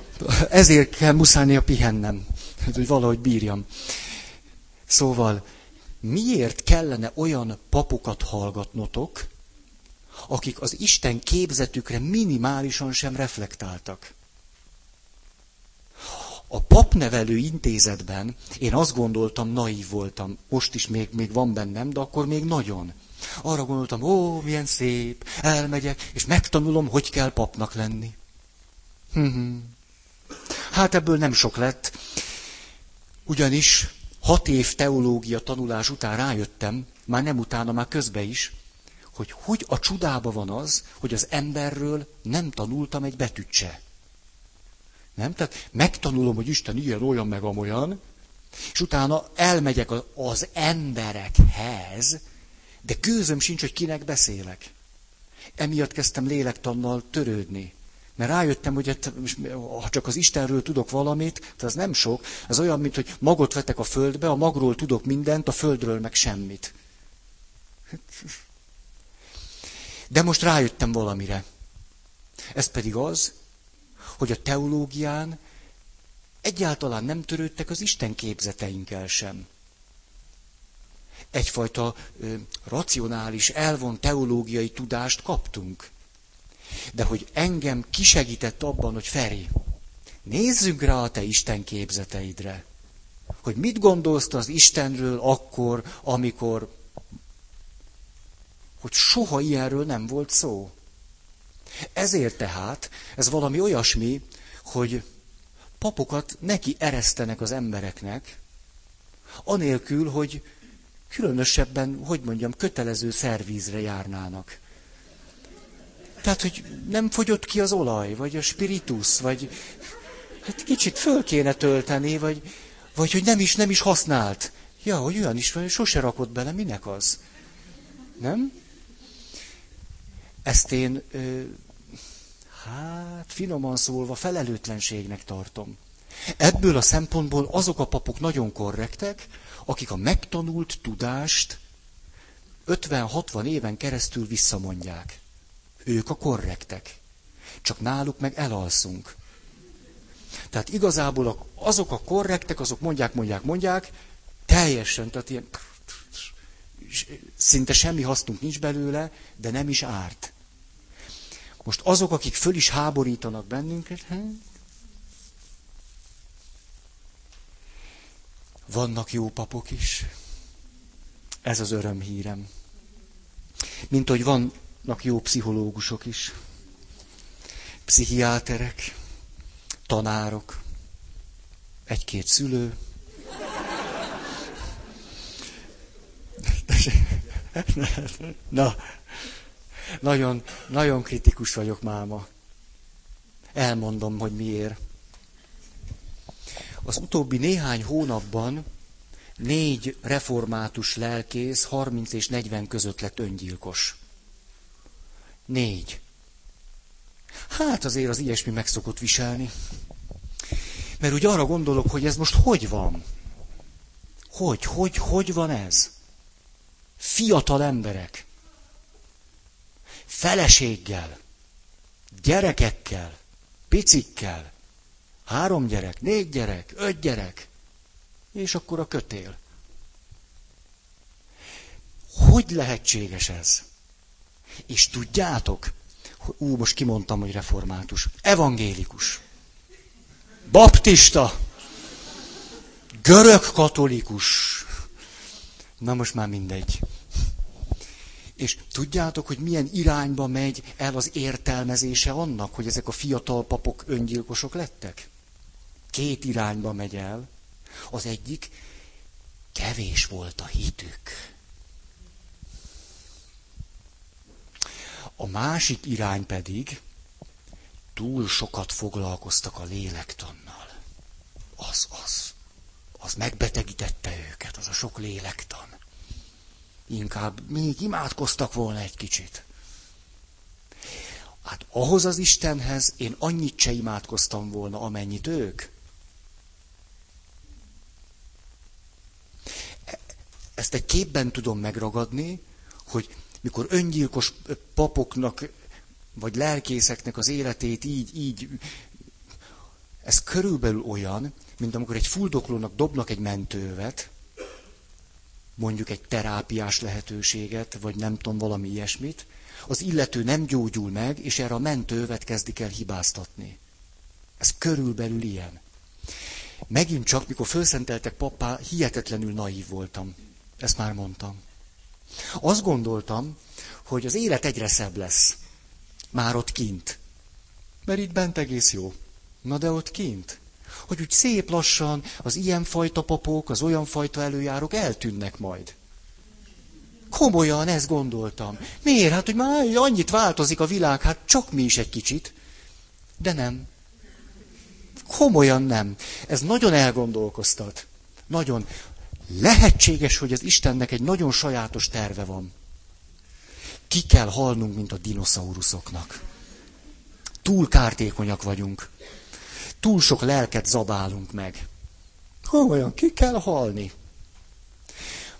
ezért kell muszájnia pihennem, hogy valahogy bírjam. Szóval, miért kellene olyan papokat hallgatnotok, akik az Isten képzetükre minimálisan sem reflektáltak? A papnevelő intézetben én azt gondoltam, naív voltam, most is még, még van bennem, de akkor még nagyon. Arra gondoltam, ó, milyen szép, elmegyek, és megtanulom, hogy kell papnak lenni. Hát ebből nem sok lett, ugyanis hat év teológia tanulás után rájöttem, már nem utána, már közbe is, hogy hogy a csudába van az, hogy az emberről nem tanultam egy betűt se. Nem? Tehát megtanulom, hogy Isten ilyen, olyan, meg amolyan, és utána elmegyek az emberekhez, de gőzöm sincs, hogy kinek beszélek. Emiatt kezdtem lélektannal törődni. Mert rájöttem, hogy hát, ha csak az Istenről tudok valamit, az nem sok, az olyan, mint hogy magot vetek a földbe, a magról tudok mindent, a földről meg semmit. De most rájöttem valamire. Ez pedig az, hogy a teológián egyáltalán nem törődtek az Isten képzeteinkkel sem. Egyfajta ö, racionális, elvon teológiai tudást kaptunk. De hogy engem kisegített abban, hogy Feri, nézzünk rá a te Isten képzeteidre. Hogy mit gondolsz az Istenről akkor, amikor, hogy soha ilyenről nem volt szó. Ezért tehát ez valami olyasmi, hogy papokat neki eresztenek az embereknek, anélkül, hogy különösebben, hogy mondjam, kötelező szervízre járnának. Tehát, hogy nem fogyott ki az olaj, vagy a spiritus, vagy hát kicsit föl kéne tölteni, vagy, vagy hogy nem is, nem is használt. Ja, hogy olyan is van, sose rakott bele, minek az? Nem? Ezt én hát finoman szólva felelőtlenségnek tartom. Ebből a szempontból azok a papok nagyon korrektek, akik a megtanult tudást 50-60 éven keresztül visszamondják. Ők a korrektek. Csak náluk meg elalszunk. Tehát igazából azok a korrektek, azok mondják, mondják, mondják, teljesen, tehát ilyen, szinte semmi hasznunk nincs belőle, de nem is árt. Most azok, akik föl is háborítanak bennünket, hát, vannak jó papok is. Ez az örömhírem. Mint hogy vannak jó pszichológusok is. Pszichiáterek, tanárok, egy-két szülő. Na, nagyon, nagyon kritikus vagyok máma. Elmondom, hogy miért. Az utóbbi néhány hónapban négy református lelkész 30 és 40 között lett öngyilkos. Négy. Hát azért az ilyesmi meg szokott viselni. Mert úgy arra gondolok, hogy ez most hogy van? Hogy, hogy, hogy van ez? Fiatal emberek. Feleséggel. Gyerekekkel. Picikkel. Három gyerek, négy gyerek, öt gyerek. És akkor a kötél. Hogy lehetséges ez? És tudjátok, hogy ú, most kimondtam, hogy református, evangélikus, baptista, görög katolikus, na most már mindegy. És tudjátok, hogy milyen irányba megy el az értelmezése annak, hogy ezek a fiatal papok öngyilkosok lettek? Két irányba megy el. Az egyik, kevés volt a hitük. A másik irány pedig, túl sokat foglalkoztak a lélektannal. Az, az, az megbetegítette őket, az a sok lélektan. Inkább még imádkoztak volna egy kicsit. Hát ahhoz az Istenhez én annyit se imádkoztam volna, amennyit ők. Ezt egy képben tudom megragadni, hogy mikor öngyilkos papoknak, vagy lelkészeknek az életét így, így, ez körülbelül olyan, mint amikor egy fuldoklónak dobnak egy mentővet, mondjuk egy terápiás lehetőséget, vagy nem tudom, valami ilyesmit, az illető nem gyógyul meg, és erre a mentővet kezdik el hibáztatni. Ez körülbelül ilyen. Megint csak, mikor felszenteltek papá, hihetetlenül naív voltam. Ezt már mondtam. Azt gondoltam, hogy az élet egyre szebb lesz. Már ott kint. Mert itt bent egész jó. Na de ott kint. Hogy úgy szép lassan az ilyen fajta papok, az olyan fajta előjárók eltűnnek majd. Komolyan ezt gondoltam. Miért? Hát, hogy már annyit változik a világ, hát csak mi is egy kicsit. De nem. Komolyan nem. Ez nagyon elgondolkoztat. Nagyon. Lehetséges, hogy az Istennek egy nagyon sajátos terve van. Ki kell halnunk, mint a dinoszauruszoknak. Túl kártékonyak vagyunk. Túl sok lelket zabálunk meg. Olyan, ki kell halni.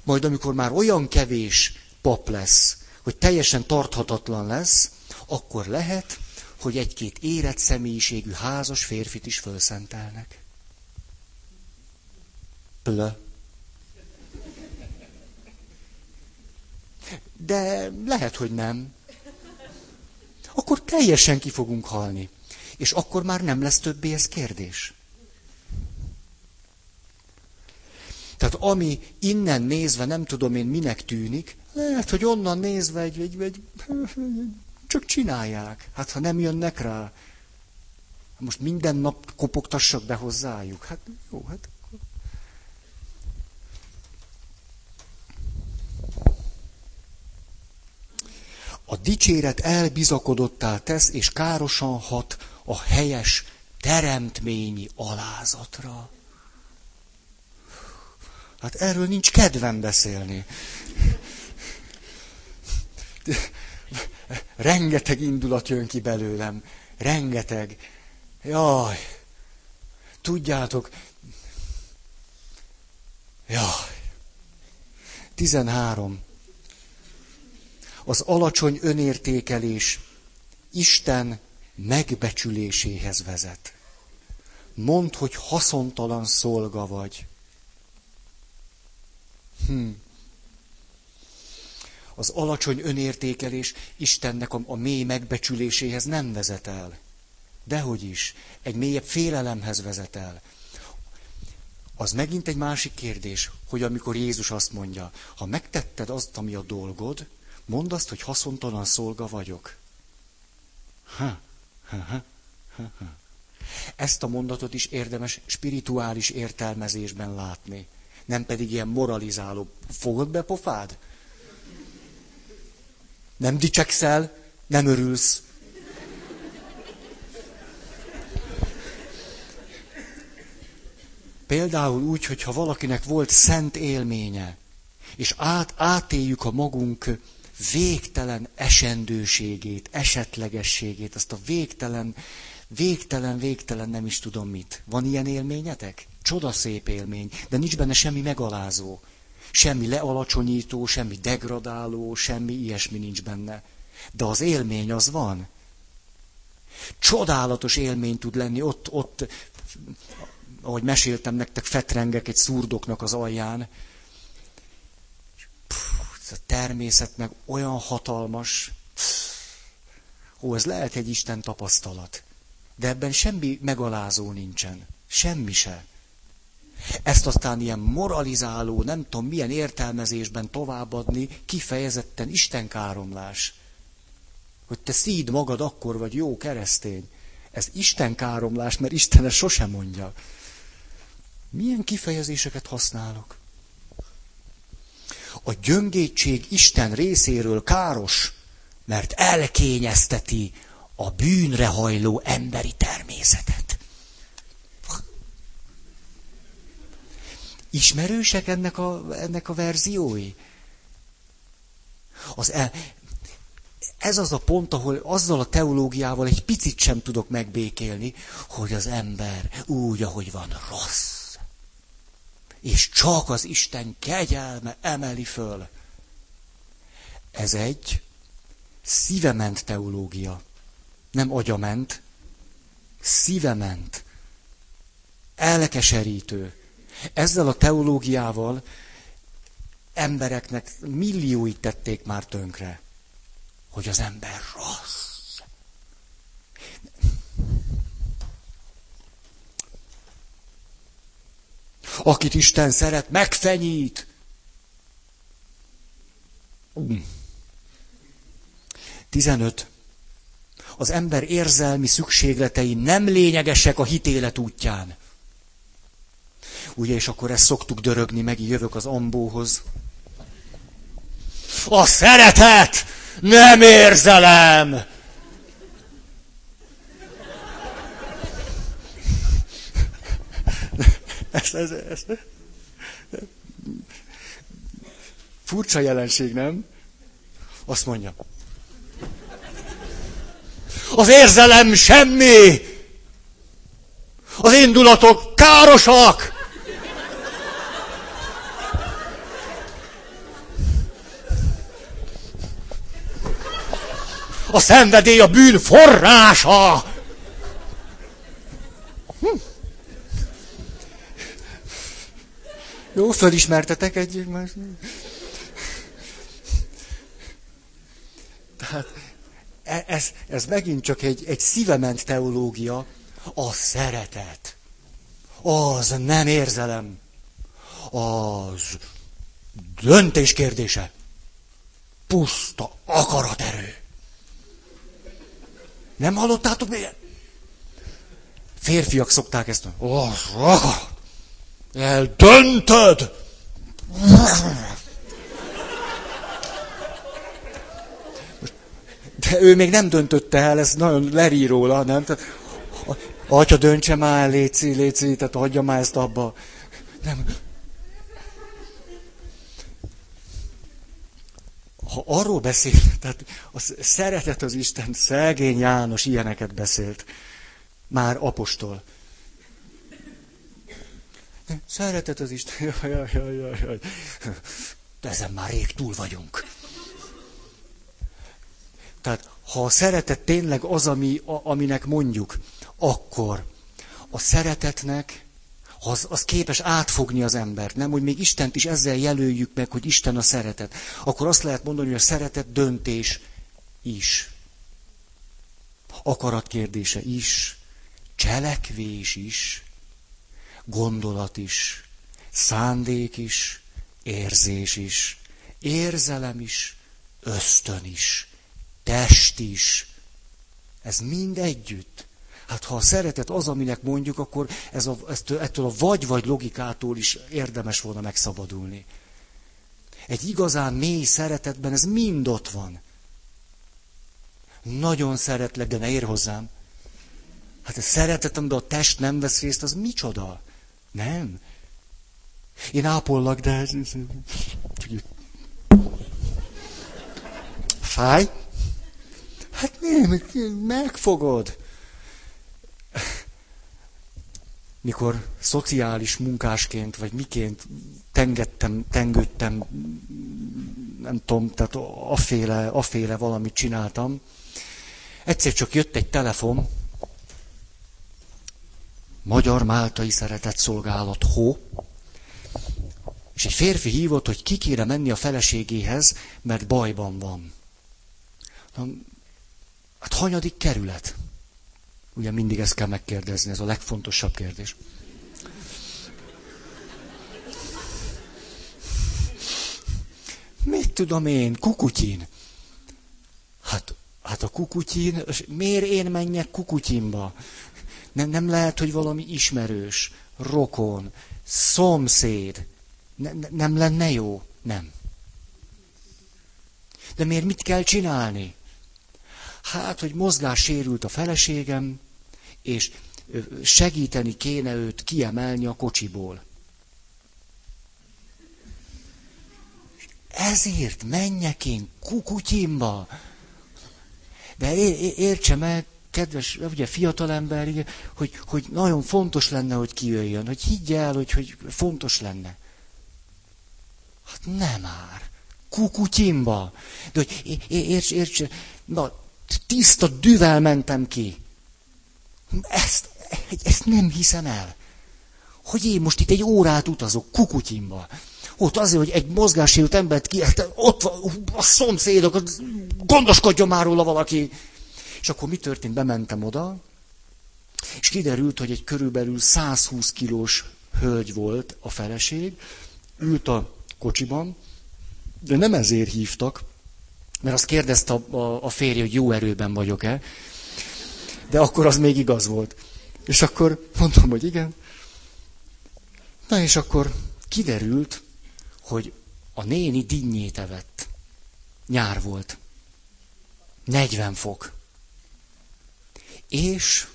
Majd amikor már olyan kevés pap lesz, hogy teljesen tarthatatlan lesz, akkor lehet, hogy egy-két érett személyiségű házas férfit is felszentelnek. Plö. De lehet, hogy nem. Akkor teljesen ki fogunk halni. És akkor már nem lesz többé ez kérdés. Tehát ami innen nézve nem tudom én minek tűnik, lehet, hogy onnan nézve egy, egy, egy, csak csinálják. Hát ha nem jönnek rá, most minden nap kopogtassak be hozzájuk. Hát jó, hát A dicséret elbizakodottá tesz, és károsan hat a helyes teremtményi alázatra. Hát erről nincs kedvem beszélni. Rengeteg indulat jön ki belőlem. Rengeteg. Jaj. Tudjátok. Jaj. Tizenhárom az alacsony önértékelés Isten megbecsüléséhez vezet. Mondd, hogy haszontalan szolga vagy. Hm. Az alacsony önértékelés Istennek a, a mély megbecsüléséhez nem vezet el. Dehogy is. Egy mélyebb félelemhez vezet el. Az megint egy másik kérdés, hogy amikor Jézus azt mondja, ha megtetted azt, ami a dolgod, Mondd azt, hogy haszontalan szolga vagyok. Ha, ha, ha, ha, ha. Ezt a mondatot is érdemes spirituális értelmezésben látni. Nem pedig ilyen moralizáló. Fogod be pofád? Nem dicsekszel, nem örülsz. Például úgy, hogyha valakinek volt szent élménye, és át, átéljük a magunk végtelen esendőségét, esetlegességét, azt a végtelen, végtelen, végtelen nem is tudom mit. Van ilyen élményetek? Csodaszép élmény, de nincs benne semmi megalázó. Semmi lealacsonyító, semmi degradáló, semmi ilyesmi nincs benne. De az élmény az van. Csodálatos élmény tud lenni, ott, ott, ahogy meséltem nektek, fetrengek egy szurdoknak az alján. Puh, a természet meg olyan hatalmas. Ó, ez lehet egy Isten tapasztalat. De ebben semmi megalázó nincsen. Semmi se. Ezt aztán ilyen moralizáló, nem tudom milyen értelmezésben továbbadni, kifejezetten istenkáromlás. Hogy te szíd magad akkor vagy jó keresztény. Ez istenkáromlás, mert Isten ezt sosem mondja. Milyen kifejezéseket használok? A gyöngétség Isten részéről káros, mert elkényezteti a bűnre hajló emberi természetet. Ismerősek ennek a, ennek a verziói? Az el, ez az a pont, ahol azzal a teológiával egy picit sem tudok megbékélni, hogy az ember úgy, ahogy van, rossz. És csak az Isten kegyelme emeli föl. Ez egy szívement teológia. Nem agyament, szívement. Elkeserítő. Ezzel a teológiával embereknek millióit tették már tönkre, hogy az ember rossz. Akit Isten szeret, megfenyít. 15. Az ember érzelmi szükségletei nem lényegesek a hitélet útján. Ugye, és akkor ezt szoktuk dörögni, meg jövök az ambóhoz. A szeretet nem érzelem! Ez, ez, ez. Furcsa jelenség, nem? Azt mondja. Az érzelem semmi! Az indulatok károsak! A szenvedély a bűn forrása. Jó, fölismertetek egy... Tehát e, ez, ez megint csak egy, egy szívement teológia, a szeretet. Az nem érzelem. Az döntés kérdése. Puszta akaraterő. Nem hallottátok még? Férfiak szokták ezt mondani. Oh, Eldöntöd! De ő még nem döntötte el, ez nagyon lerí róla, nem? Atya, döntse már, léci, léci, tehát hagyja már ezt abba. Nem. ha arról beszél, tehát a szeretet az Isten, Szelgény János ilyeneket beszélt, már apostol. Szeretet az Isten, jaj, jaj, jaj, jaj. De ezen már rég túl vagyunk. Tehát, ha a szeretet tényleg az, ami, aminek mondjuk, akkor a szeretetnek az, az képes átfogni az embert, nem? Hogy még Istent is ezzel jelöljük meg, hogy Isten a szeretet. Akkor azt lehet mondani, hogy a szeretet döntés is. Akarat kérdése is, cselekvés is, gondolat is, szándék is, érzés is, érzelem is, ösztön is, test is. Ez mind együtt. Hát ha a szeretet az, aminek mondjuk, akkor ez a, ettől, ettől a vagy-vagy logikától is érdemes volna megszabadulni. Egy igazán mély szeretetben ez mind ott van. Nagyon szeretlek, de ne ér hozzám. Hát a szeretetem, de a test nem vesz részt, az micsoda? Nem. Én ápollak, de... Fáj? Hát nem, megfogod. Mikor szociális munkásként, vagy miként tengettem, tengődtem, nem tudom, tehát aféle, aféle valamit csináltam, egyszer csak jött egy telefon, Magyar Máltai Szeretett Szolgálat, HO, és egy férfi hívott, hogy ki kéne menni a feleségéhez, mert bajban van. Na, hát hanyadik kerület? Ugye mindig ezt kell megkérdezni, ez a legfontosabb kérdés. Mit tudom én, kukutyin? Hát, hát a kukutyin, miért én menjek kukutyinba? Nem, nem lehet, hogy valami ismerős, rokon, szomszéd. Ne, ne, nem lenne jó? Nem. De miért mit kell csinálni? Hát, hogy mozgás sérült a feleségem, és segíteni kéne őt kiemelni a kocsiból. Ezért menjek én kukutyimba. De értse meg, kedves, ugye fiatalember, hogy, hogy nagyon fontos lenne, hogy kijöjjön, hogy higgye el, hogy, hogy fontos lenne. Hát nem már. Kukutyimba. De hogy érts, érts, na, tiszta düvel mentem ki. Ezt, ezt nem hiszem el. Hogy én most itt egy órát utazok kukutyimba. Ott azért, hogy egy mozgássérült embert ki, hát ott van a szomszédok, gondoskodjon már róla valaki. És akkor mi történt? Bementem oda, és kiderült, hogy egy körülbelül 120 kilós hölgy volt a feleség, ült a kocsiban, de nem ezért hívtak, mert azt kérdezte a, a, a férje, hogy jó erőben vagyok-e, de akkor az még igaz volt. És akkor mondtam, hogy igen. Na és akkor kiderült, hogy a néni dinnyét evett. Nyár volt. 40 fok. És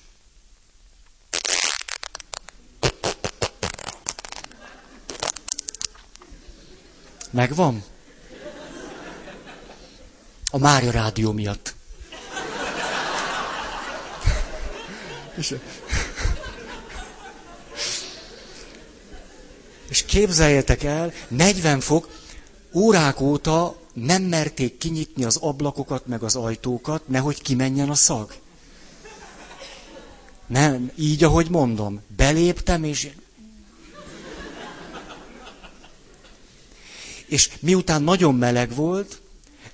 Megvan? A Mária Rádió miatt. És, és képzeljetek el, 40 fok, órák óta nem merték kinyitni az ablakokat, meg az ajtókat, nehogy kimenjen a szag. Nem, így, ahogy mondom. Beléptem, és... És miután nagyon meleg volt,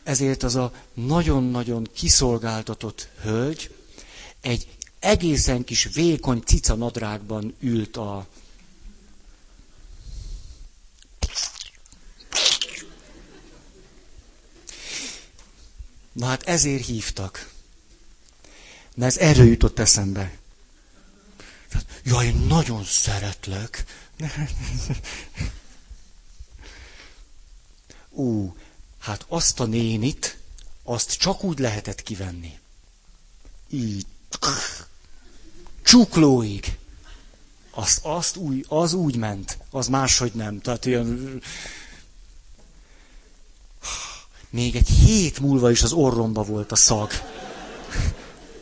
ezért az a nagyon-nagyon kiszolgáltatott hölgy egy egészen kis vékony cica nadrágban ült a Na hát ezért hívtak. Mert ez erről jutott eszembe. Jaj, én nagyon szeretlek. Ú, hát azt a nénit, azt csak úgy lehetett kivenni. Így. Csuklóig. Azt, azt úgy, az úgy ment, az máshogy nem. Tehát ilyen... Még egy hét múlva is az orromba volt a szag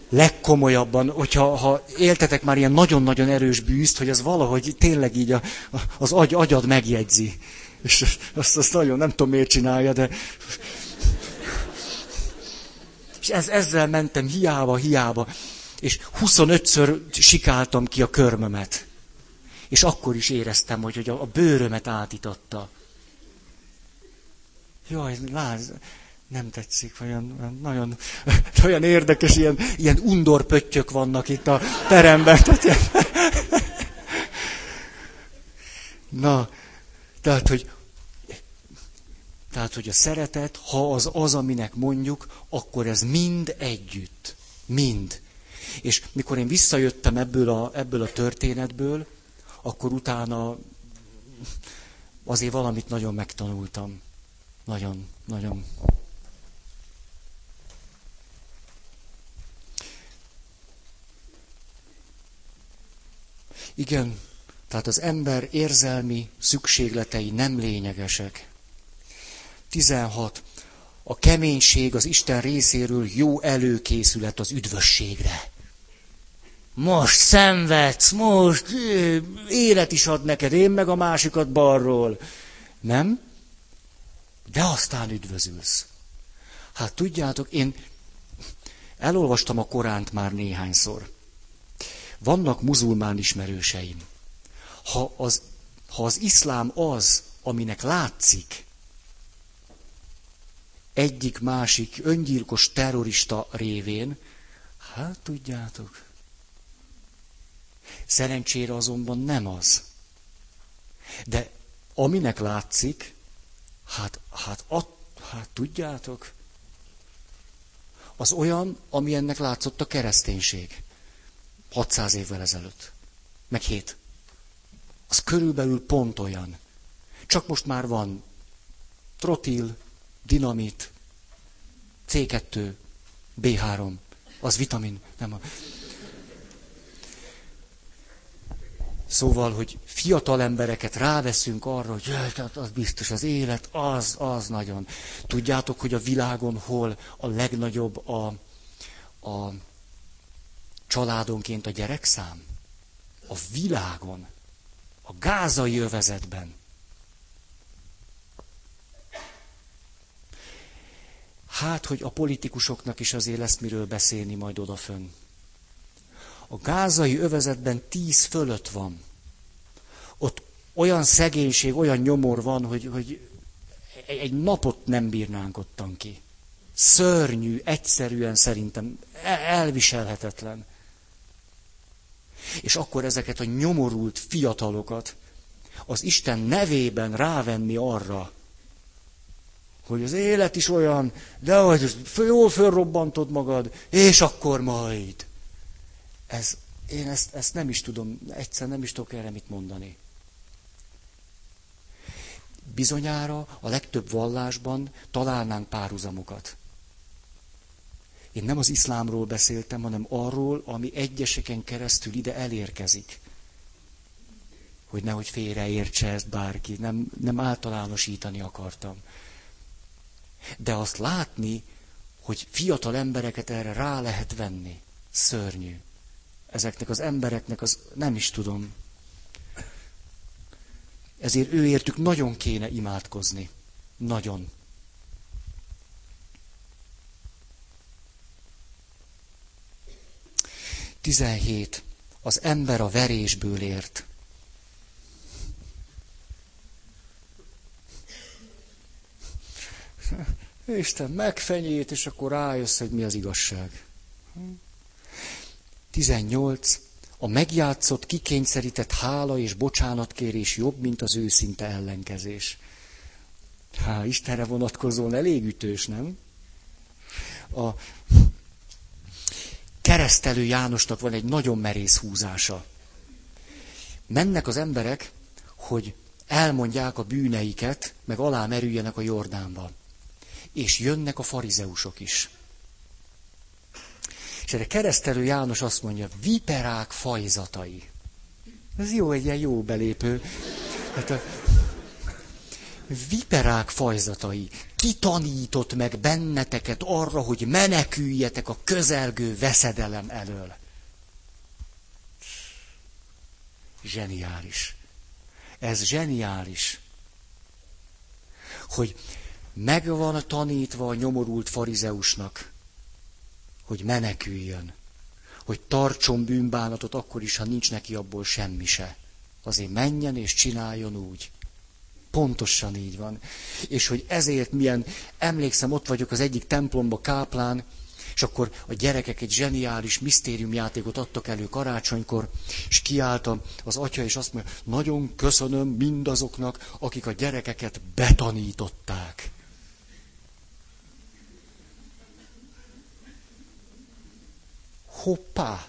legkomolyabban, hogyha ha éltetek már ilyen nagyon-nagyon erős bűzt, hogy ez valahogy tényleg így a, az agy, agyad megjegyzi. És azt, azt nagyon nem tudom miért csinálja, de... És ez, ezzel mentem hiába, hiába. És 25-ször sikáltam ki a körmömet. És akkor is éreztem, hogy, hogy a, a bőrömet átitatta. Jaj, láz, nem tetszik, olyan, nagyon, olyan érdekes, ilyen, ilyen undorpöttyök vannak itt a teremben. Na, tehát, hogy, tehát, hogy a szeretet, ha az az, aminek mondjuk, akkor ez mind együtt. Mind. És mikor én visszajöttem ebből a, ebből a történetből, akkor utána azért valamit nagyon megtanultam. Nagyon, nagyon. Igen, Tehát az ember érzelmi szükségletei nem lényegesek. 16. A keménység az Isten részéről jó előkészület az üdvösségre. Most szenvedsz, most élet is ad neked, én meg a másikat balról. Nem? De aztán üdvözülsz. Hát tudjátok, én elolvastam a Koránt már néhányszor. Vannak muzulmán ismerőseim. Ha az, ha az iszlám az, aminek látszik, egyik másik öngyilkos terrorista révén, hát tudjátok. Szerencsére azonban nem az. De aminek látszik, hát, hát, at, hát tudjátok, az olyan, ami ennek látszott a kereszténység. 600 évvel ezelőtt. Meg 7. Az körülbelül pont olyan. Csak most már van trotil, dinamit, C2, B3, az vitamin, nem a... Szóval, hogy fiatal embereket ráveszünk arra, hogy hát az biztos az élet, az, az nagyon. Tudjátok, hogy a világon hol a legnagyobb a, a családonként a gyerekszám? A világon, a gázai övezetben. Hát, hogy a politikusoknak is azért lesz miről beszélni majd odafönn. A gázai övezetben tíz fölött van. Ott olyan szegénység, olyan nyomor van, hogy, hogy egy napot nem bírnánk ottan ki. Szörnyű, egyszerűen szerintem elviselhetetlen. És akkor ezeket a nyomorult fiatalokat az Isten nevében rávenni arra, hogy az élet is olyan, de hogy jól fölrobbantod magad, és akkor majd. Ez, én ezt, ezt nem is tudom, egyszer nem is tudok erre mit mondani. Bizonyára a legtöbb vallásban találnánk párhuzamokat. Én nem az iszlámról beszéltem, hanem arról, ami egyeseken keresztül ide elérkezik. Hogy nehogy félreértse ezt bárki, nem, nem általánosítani akartam. De azt látni, hogy fiatal embereket erre rá lehet venni, szörnyű. Ezeknek az embereknek az nem is tudom. Ezért őértük nagyon kéne imádkozni. Nagyon. 17. Az ember a verésből ért. Isten megfenyét, és akkor rájössz, hogy mi az igazság. 18. A megjátszott, kikényszerített hála és bocsánatkérés jobb, mint az őszinte ellenkezés. Há, Istenre vonatkozóan elég ütős, nem? A keresztelő Jánosnak van egy nagyon merész húzása. Mennek az emberek, hogy elmondják a bűneiket, meg alá merüljenek a Jordánba. És jönnek a farizeusok is. És erre keresztelő János azt mondja, viperák fajzatai. Ez jó, egy ilyen jó belépő. Hát a viperák fajzatai kitanított meg benneteket arra, hogy meneküljetek a közelgő veszedelem elől. Zseniális. Ez zseniális. Hogy megvan tanítva a nyomorult farizeusnak, hogy meneküljön, hogy tartson bűnbánatot akkor is, ha nincs neki abból semmi se. Azért menjen és csináljon úgy. Pontosan így van. És hogy ezért milyen, emlékszem, ott vagyok az egyik templomba, Káplán, és akkor a gyerekek egy zseniális misztériumjátékot adtak elő karácsonykor, és kiálltam az atya, és azt mondja, nagyon köszönöm mindazoknak, akik a gyerekeket betanították. Hoppá!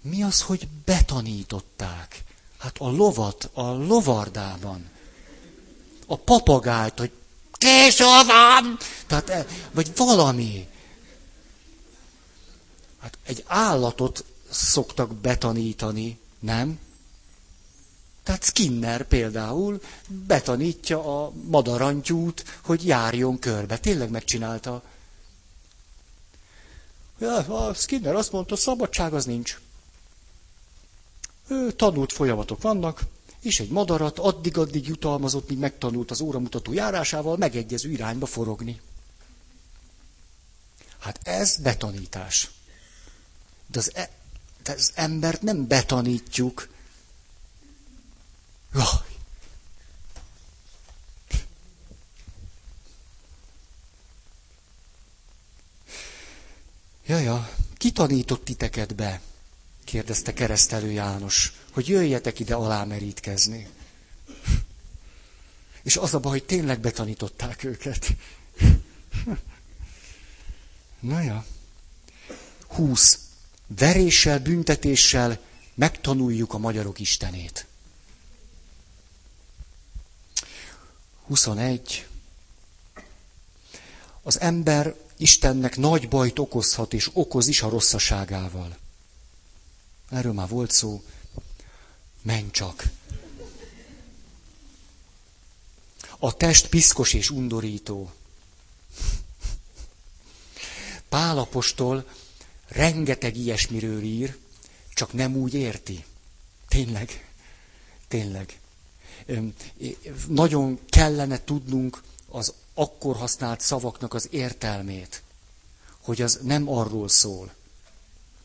Mi az, hogy betanították? Hát a lovat a lovardában a papagájt, hogy késő van, tehát, e, vagy valami. Hát egy állatot szoktak betanítani, nem? Tehát Skinner például betanítja a madarantyút, hogy járjon körbe. Tényleg megcsinálta. Ja, a Skinner azt mondta, szabadság az nincs. Ő tanult folyamatok vannak, és egy madarat addig-addig jutalmazott, míg megtanult az óramutató járásával megegyező irányba forogni. Hát ez betanítás. De az, e, de az embert nem betanítjuk. Jaj. Jaja, ki tanított titeket be? Kérdezte keresztelő János, hogy jöjjetek ide alámerítkezni. És az a baj, hogy tényleg betanították őket. Na ja. Húsz. Veréssel, büntetéssel megtanuljuk a magyarok Istenét. 21. Az ember Istennek nagy bajt okozhat, és okoz is a rosszaságával. Erről már volt szó. Menj csak. A test piszkos és undorító. Pálapostól rengeteg ilyesmiről ír, csak nem úgy érti. Tényleg. Tényleg. Nagyon kellene tudnunk az akkor használt szavaknak az értelmét, hogy az nem arról szól.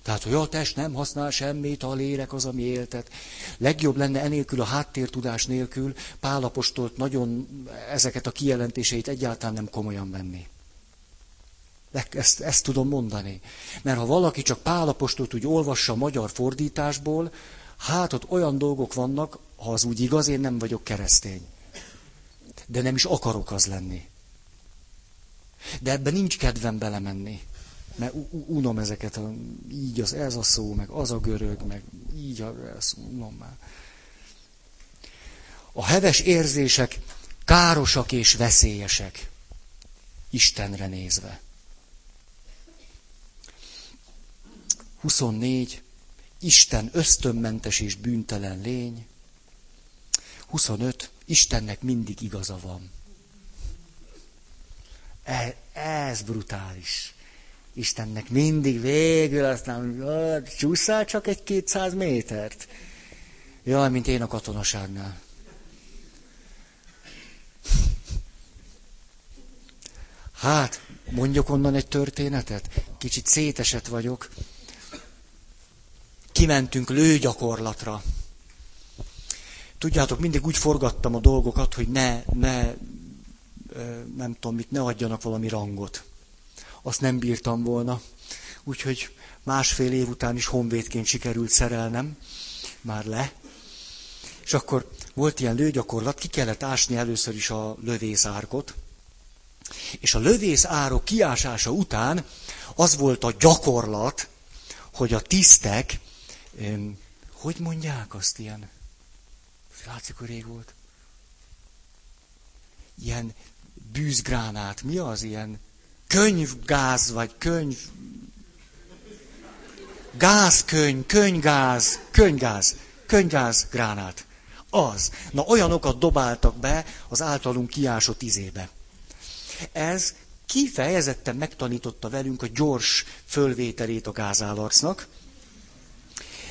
Tehát, hogy a test nem használ semmit, a lélek az, ami éltet. Legjobb lenne enélkül a háttértudás nélkül Pálapostolt nagyon ezeket a kijelentéseit egyáltalán nem komolyan venni. Ezt, ezt tudom mondani. Mert ha valaki csak Pálapostolt úgy olvassa a magyar fordításból, hát ott olyan dolgok vannak, ha az úgy igaz, én nem vagyok keresztény. De nem is akarok az lenni. De ebben nincs kedvem belemenni mert unom ezeket, a, így az, ez a szó, meg az a görög, meg így a, ez, unom már. A heves érzések károsak és veszélyesek, Istenre nézve. 24. Isten ösztönmentes és bűntelen lény. 25. Istennek mindig igaza van. E, ez brutális. Istennek mindig végül aztán csúszál csak egy kétszáz métert. Jaj, mint én a katonaságnál. Hát, mondjuk onnan egy történetet. Kicsit szétesett vagyok. Kimentünk lőgyakorlatra. Tudjátok, mindig úgy forgattam a dolgokat, hogy ne, ne, nem tudom mit, ne adjanak valami rangot azt nem bírtam volna. Úgyhogy másfél év után is honvédként sikerült szerelnem, már le. És akkor volt ilyen lőgyakorlat, ki kellett ásni először is a lövészárkot, és a lövészárok kiásása után az volt a gyakorlat, hogy a tisztek, hogy mondják azt ilyen, látszik, hogy rég volt, ilyen bűzgránát, mi az ilyen könyvgáz, vagy könyv... Gázkönyv, könyvgáz, könyvgáz, könyvgáz gránát. Az. Na olyanokat dobáltak be az általunk kiásott izébe. Ez kifejezetten megtanította velünk a gyors fölvételét a gázállarcnak.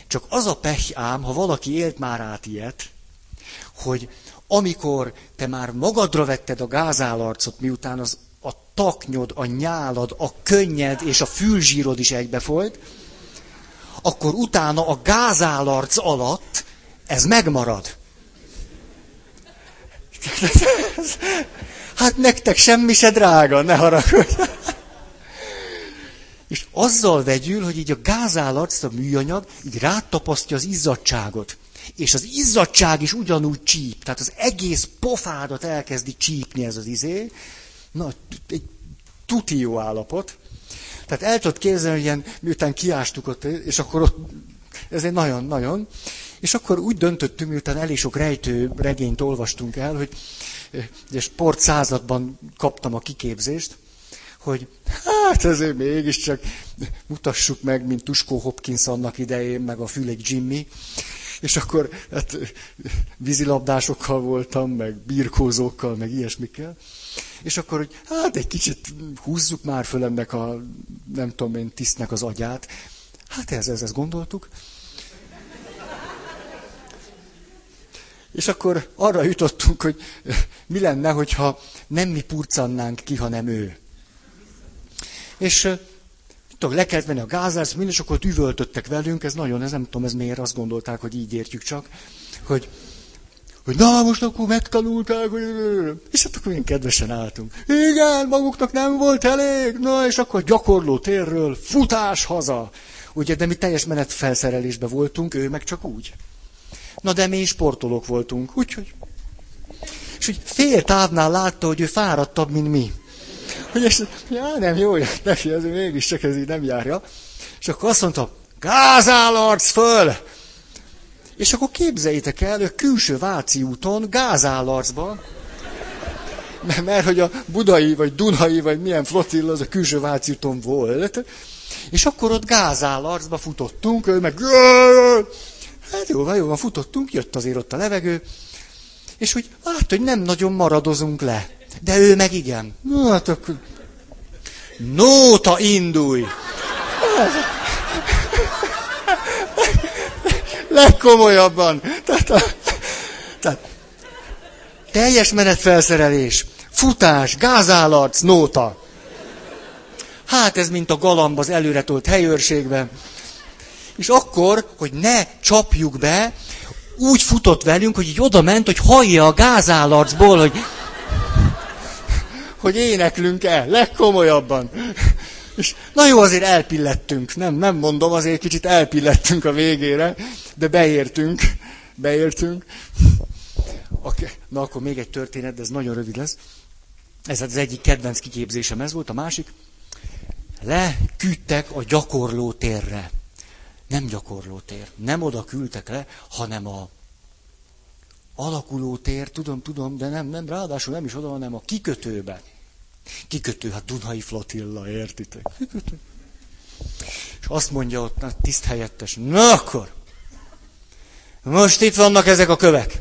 Csak az a pech ám, ha valaki élt már át ilyet, hogy amikor te már magadra vetted a gázállarcot, miután az taknyod, a nyálad, a könnyed és a fülzsírod is egybefolyt, akkor utána a gázálarc alatt ez megmarad. Hát nektek semmi se drága, ne haragudj. És azzal vegyül, hogy így a gázálarc, a műanyag, így rátapasztja az izzadságot. És az izzadság is ugyanúgy csíp. Tehát az egész pofádat elkezdi csípni ez az izé, Na, egy tuti jó állapot. Tehát el tudod képzelni, hogy ilyen, miután kiástuk ott, és akkor ott, ez egy nagyon-nagyon. És akkor úgy döntöttünk, miután elég sok rejtő regényt olvastunk el, hogy ugye sport században kaptam a kiképzést, hogy hát ezért mégiscsak mutassuk meg, mint Tuskó Hopkins annak idején, meg a Fülek Jimmy. És akkor hát, vízilabdásokkal voltam, meg birkózókkal, meg ilyesmikkel. És akkor, hogy hát egy kicsit húzzuk már föl ennek a, nem tudom én, tisztnek az agyát. Hát ez, ez, ezt gondoltuk. És akkor arra jutottunk, hogy mi lenne, hogyha nem mi purcannánk ki, hanem ő. És tudom, le kellett venni a gázát, minden, akkor üvöltöttek velünk, ez nagyon, ez nem tudom, ez miért, azt gondolták, hogy így értjük csak, hogy, hogy na, most akkor megtanulták, hogy... És hát akkor én kedvesen álltunk. Igen, maguknak nem volt elég, na, és akkor gyakorló térről, futás haza. Ugye, de mi teljes menet felszerelésbe voltunk, ő meg csak úgy. Na, de mi sportolók voltunk, úgyhogy... És úgy fél távnál látta, hogy ő fáradtabb, mint mi. Hogy ez, já, nem jó, neki ez mégis csak ez így nem járja. És akkor azt mondta, gázállarc föl! És akkor képzeljétek el, külső Váci úton, gázállarcba, mert, hogy a budai, vagy dunai, vagy milyen flotill az a külső Váci úton volt, és akkor ott gázállarcba futottunk, ő meg... Hát jó van, jó van, futottunk, jött azért ott a levegő, és úgy hát, hogy nem nagyon maradozunk le. De ő meg igen. Hát akkor... Nóta indulj! Legkomolyabban. Tehát, a, tehát teljes menetfelszerelés, futás, gázállarc, nóta. Hát ez mint a galamb az előretolt helyőrségben. És akkor, hogy ne csapjuk be, úgy futott velünk, hogy így oda ment, hogy hallja a gázállarcból, hogy hogy éneklünk el, legkomolyabban. És na jó, azért elpillettünk, nem, nem mondom, azért kicsit elpillettünk a végére, de beértünk, beértünk. Okay. Na akkor még egy történet, de ez nagyon rövid lesz. Ez az egyik kedvenc kiképzésem ez volt, a másik. Leküldtek a gyakorló térre. Nem gyakorló tér. Nem oda küldtek le, hanem a alakuló tér, tudom, tudom, de nem, nem, ráadásul nem is oda, hanem a kikötőbe. Kikötő, hát Dunai flotilla, értitek? És azt mondja ott a tiszt helyettes, na akkor, most itt vannak ezek a kövek.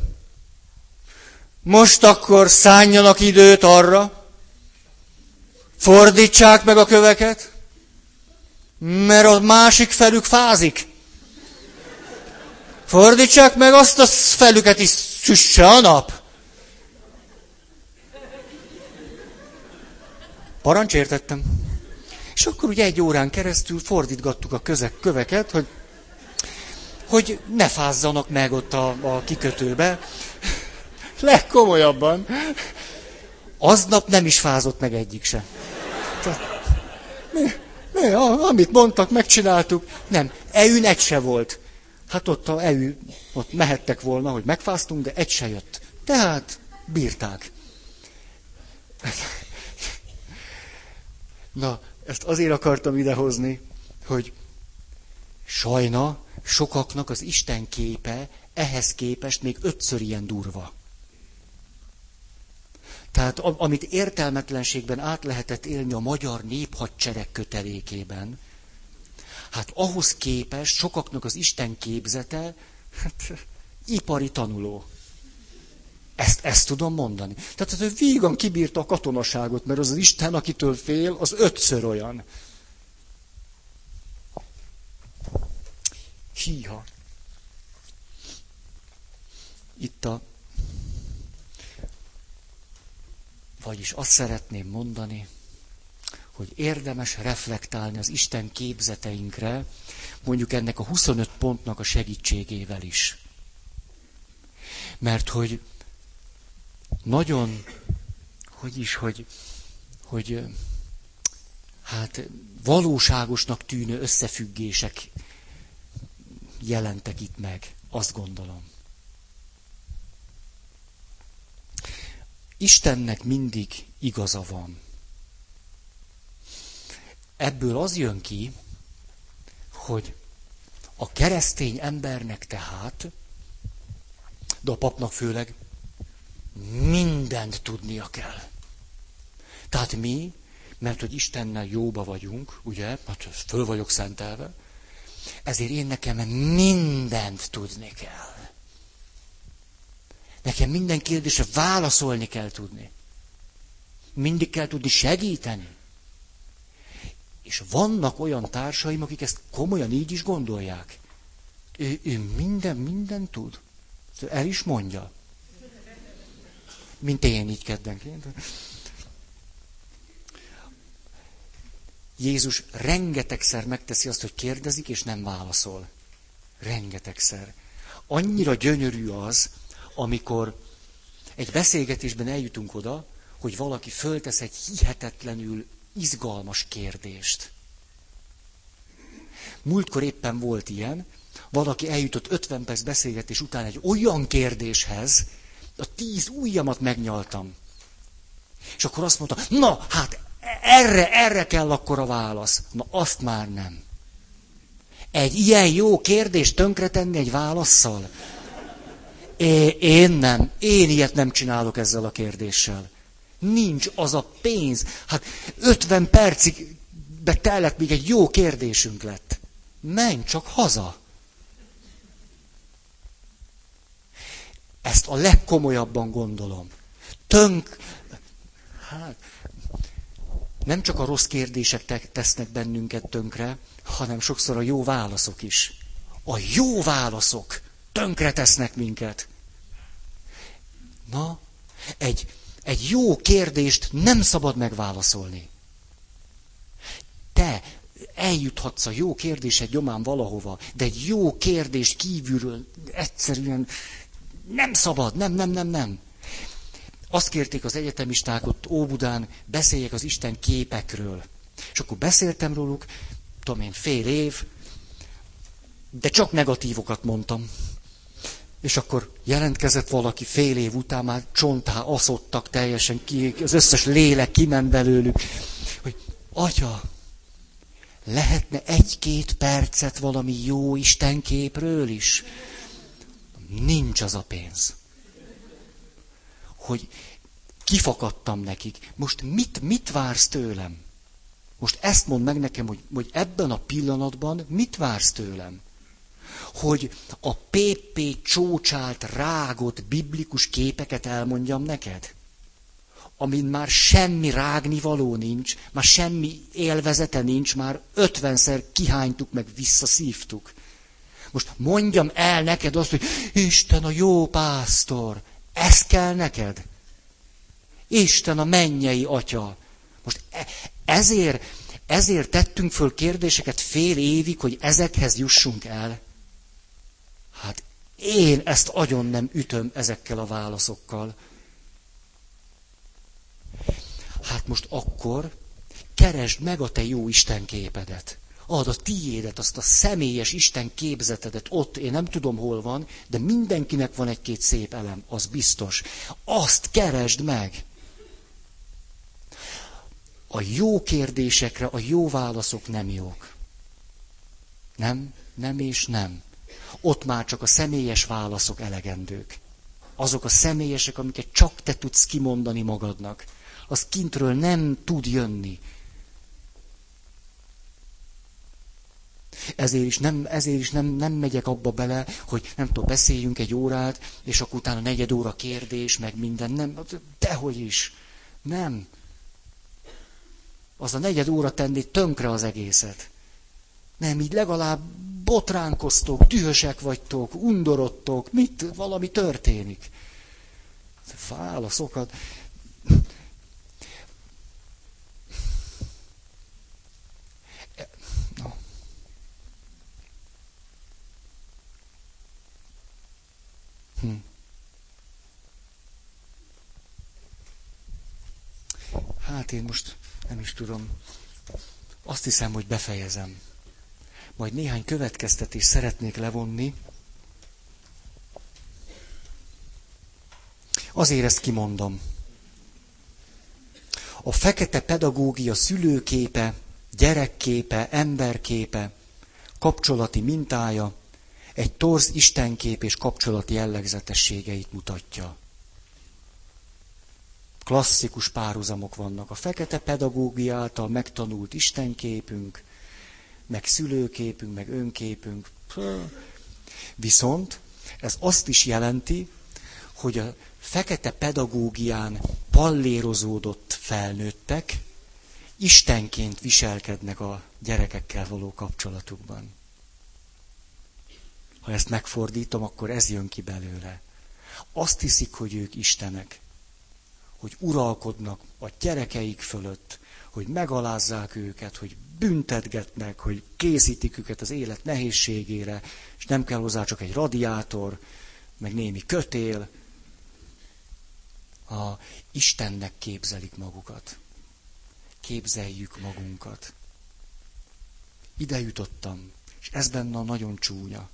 Most akkor szálljanak időt arra, fordítsák meg a köveket, mert a másik felük fázik. Fordítsák meg azt a felüket is szüsse a nap. Parancs értettem. És akkor ugye egy órán keresztül fordítgattuk a közek, köveket, hogy, hogy ne fázzanak meg ott a, a kikötőbe. Legkomolyabban. Aznap nem is fázott meg egyik sem. mi, mi, amit mondtak, megcsináltuk. Nem, EU egy se volt. Hát ott a EU, ott mehettek volna, hogy megfáztunk, de egy se jött. Tehát bírták. Na, ezt azért akartam idehozni, hogy sajna sokaknak az Isten képe ehhez képest még ötször ilyen durva. Tehát amit értelmetlenségben át lehetett élni a magyar néphadsereg kötelékében, hát ahhoz képest sokaknak az Isten képzete, hát ipari tanuló. Ezt, ezt tudom mondani. Tehát ő vígan kibírta a katonaságot, mert az az Isten, akitől fél, az ötször olyan. Híha. Itt a... Vagyis azt szeretném mondani, hogy érdemes reflektálni az Isten képzeteinkre, mondjuk ennek a 25 pontnak a segítségével is. Mert hogy nagyon, hogy is, hogy, hogy hát valóságosnak tűnő összefüggések jelentek itt meg, azt gondolom. Istennek mindig igaza van. Ebből az jön ki, hogy a keresztény embernek tehát, de a papnak főleg, mindent tudnia kell. Tehát mi, mert hogy Istennel jóba vagyunk, ugye, hát föl vagyok szentelve, ezért én nekem mindent tudni kell. Nekem minden kérdésre válaszolni kell tudni. Mindig kell tudni segíteni. És vannak olyan társaim, akik ezt komolyan így is gondolják. Ő, ő minden, minden tud. El is mondja. Mint én így keddenként. Jézus rengetegszer megteszi azt, hogy kérdezik, és nem válaszol. Rengetegszer. Annyira gyönyörű az, amikor egy beszélgetésben eljutunk oda, hogy valaki föltesz egy hihetetlenül izgalmas kérdést. Múltkor éppen volt ilyen, valaki eljutott 50 perc beszélgetés után egy olyan kérdéshez, a tíz ujjamat megnyaltam. És akkor azt mondta, na, hát erre, erre kell akkor a válasz. Na, azt már nem. Egy ilyen jó kérdést tönkretenni egy válaszszal? É, én nem. Én ilyet nem csinálok ezzel a kérdéssel. Nincs az a pénz. Hát 50 percig betellett, még egy jó kérdésünk lett. Menj csak haza. Ezt a legkomolyabban gondolom. Tönk, hát, nem csak a rossz kérdések tesznek bennünket tönkre, hanem sokszor a jó válaszok is. A jó válaszok tönkre tesznek minket. Na, egy, egy jó kérdést nem szabad megválaszolni. Te eljuthatsz a jó kérdésed gyomán valahova, de egy jó kérdés kívülről egyszerűen nem szabad, nem, nem, nem, nem. Azt kérték az egyetemisták ott Óbudán, beszéljek az Isten képekről. És akkor beszéltem róluk, tudom én, fél év, de csak negatívokat mondtam. És akkor jelentkezett valaki fél év után, már csontá aszottak teljesen, ki, az összes lélek kiment belőlük, hogy atya, lehetne egy-két percet valami jó Istenképről is? Nincs az a pénz. Hogy kifakadtam nekik. Most mit, mit vársz tőlem? Most ezt mond meg nekem, hogy, hogy ebben a pillanatban mit vársz tőlem? Hogy a PP csócsált, rágott biblikus képeket elmondjam neked? Amin már semmi rágni való nincs, már semmi élvezete nincs, már ötvenszer kihánytuk, meg visszaszívtuk. Most mondjam el neked azt, hogy Isten a jó pásztor. Ez kell neked? Isten a mennyei atya. Most e- ezért, ezért tettünk föl kérdéseket fél évig, hogy ezekhez jussunk el. Hát én ezt agyon nem ütöm ezekkel a válaszokkal. Hát most akkor keresd meg a te jó Isten képedet. Add a tiédet, azt a személyes Isten képzetedet ott, én nem tudom hol van, de mindenkinek van egy-két szép elem, az biztos. Azt keresd meg. A jó kérdésekre a jó válaszok nem jók. Nem, nem és nem. Ott már csak a személyes válaszok elegendők. Azok a személyesek, amiket csak te tudsz kimondani magadnak. Az kintről nem tud jönni. Ezért is, nem, ezért is nem, nem megyek abba bele, hogy nem tudom, beszéljünk egy órát, és akkor utána negyed óra kérdés, meg minden. Nem, dehogy is. Nem. Az a negyed óra tenni tönkre az egészet. Nem, így legalább botránkoztok, dühösek vagytok, undorodtok, mit, valami történik. Válaszokat. Hm. Hát én most nem is tudom. Azt hiszem, hogy befejezem. Majd néhány következtetést szeretnék levonni. Azért ezt kimondom. A fekete pedagógia szülőképe, gyerekképe, emberképe, kapcsolati mintája egy torz istenkép és kapcsolati jellegzetességeit mutatja. Klasszikus párhuzamok vannak. A fekete pedagógia által megtanult istenképünk, meg szülőképünk, meg önképünk. Viszont ez azt is jelenti, hogy a fekete pedagógián pallérozódott felnőttek istenként viselkednek a gyerekekkel való kapcsolatukban. Ha ezt megfordítom, akkor ez jön ki belőle. Azt hiszik, hogy ők istenek, hogy uralkodnak a gyerekeik fölött, hogy megalázzák őket, hogy büntetgetnek, hogy készítik őket az élet nehézségére, és nem kell hozzá csak egy radiátor, meg némi kötél. A Istennek képzelik magukat. Képzeljük magunkat. Ide jutottam, és ez benne a nagyon csúnya.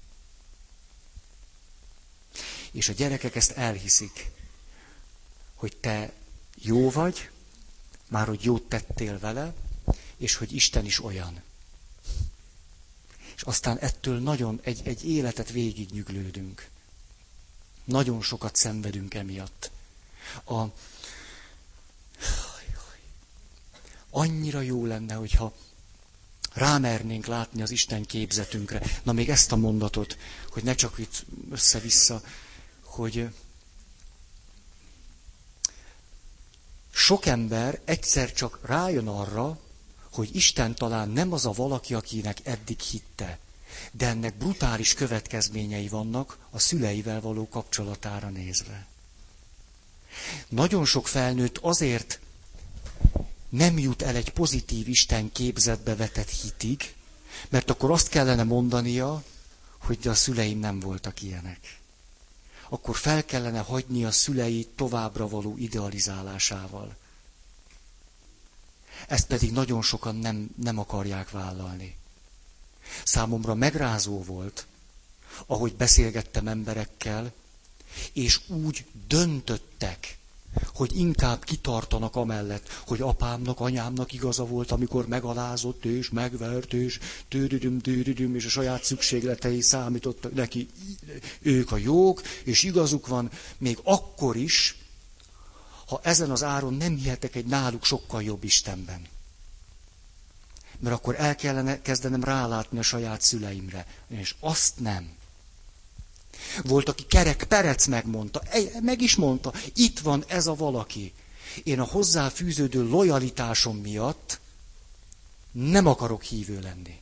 És a gyerekek ezt elhiszik, hogy te jó vagy, már hogy jót tettél vele, és hogy Isten is olyan. És aztán ettől nagyon egy, egy életet végignyüglődünk. Nagyon sokat szenvedünk emiatt. A... Annyira jó lenne, hogyha rámernénk látni az Isten képzetünkre. Na még ezt a mondatot, hogy ne csak itt össze-vissza, hogy sok ember egyszer csak rájön arra, hogy Isten talán nem az a valaki, akinek eddig hitte, de ennek brutális következményei vannak a szüleivel való kapcsolatára nézve. Nagyon sok felnőtt azért nem jut el egy pozitív Isten képzetbe vetett hitig, mert akkor azt kellene mondania, hogy a szüleim nem voltak ilyenek. Akkor fel kellene hagyni a szülei továbbra való idealizálásával. Ezt pedig nagyon sokan nem, nem akarják vállalni. Számomra megrázó volt, ahogy beszélgettem emberekkel, és úgy döntöttek, hogy inkább kitartanak amellett, hogy apámnak, anyámnak igaza volt, amikor megalázott és megvert, és tűrüdüm, tűrüdüm, és a saját szükségletei számítottak neki, ők a jók, és igazuk van, még akkor is, ha ezen az áron nem hihetek egy náluk sokkal jobb Istenben. Mert akkor el kellene kezdenem rálátni a saját szüleimre. És azt nem. Volt, aki Kerek Perec megmondta, meg is mondta, itt van ez a valaki. Én a hozzáfűződő lojalitásom miatt nem akarok hívő lenni.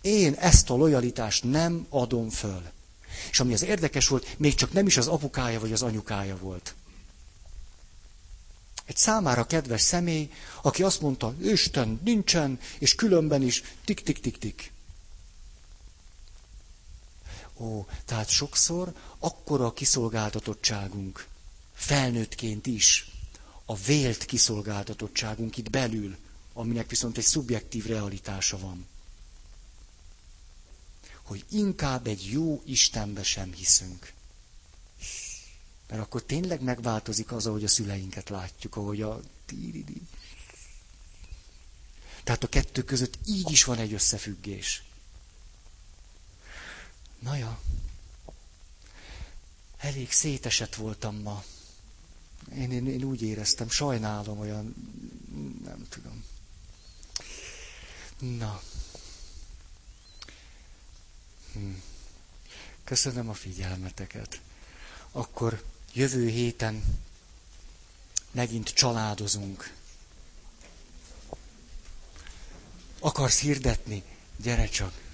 Én ezt a lojalitást nem adom föl. És ami az érdekes volt, még csak nem is az apukája vagy az anyukája volt. Egy számára kedves személy, aki azt mondta, Isten nincsen, és különben is tik-tik-tik-tik. Ó, tehát sokszor akkora a kiszolgáltatottságunk, felnőttként is, a vélt kiszolgáltatottságunk itt belül, aminek viszont egy szubjektív realitása van. Hogy inkább egy jó Istenbe sem hiszünk. Mert akkor tényleg megváltozik az, ahogy a szüleinket látjuk, ahogy a... Tehát a kettő között így is van egy összefüggés. Na ja, elég szétesett voltam ma. Én, én, én úgy éreztem, sajnálom olyan, nem tudom. Na. Hm. Köszönöm a figyelmeteket. Akkor jövő héten megint családozunk. Akarsz hirdetni? Gyere csak!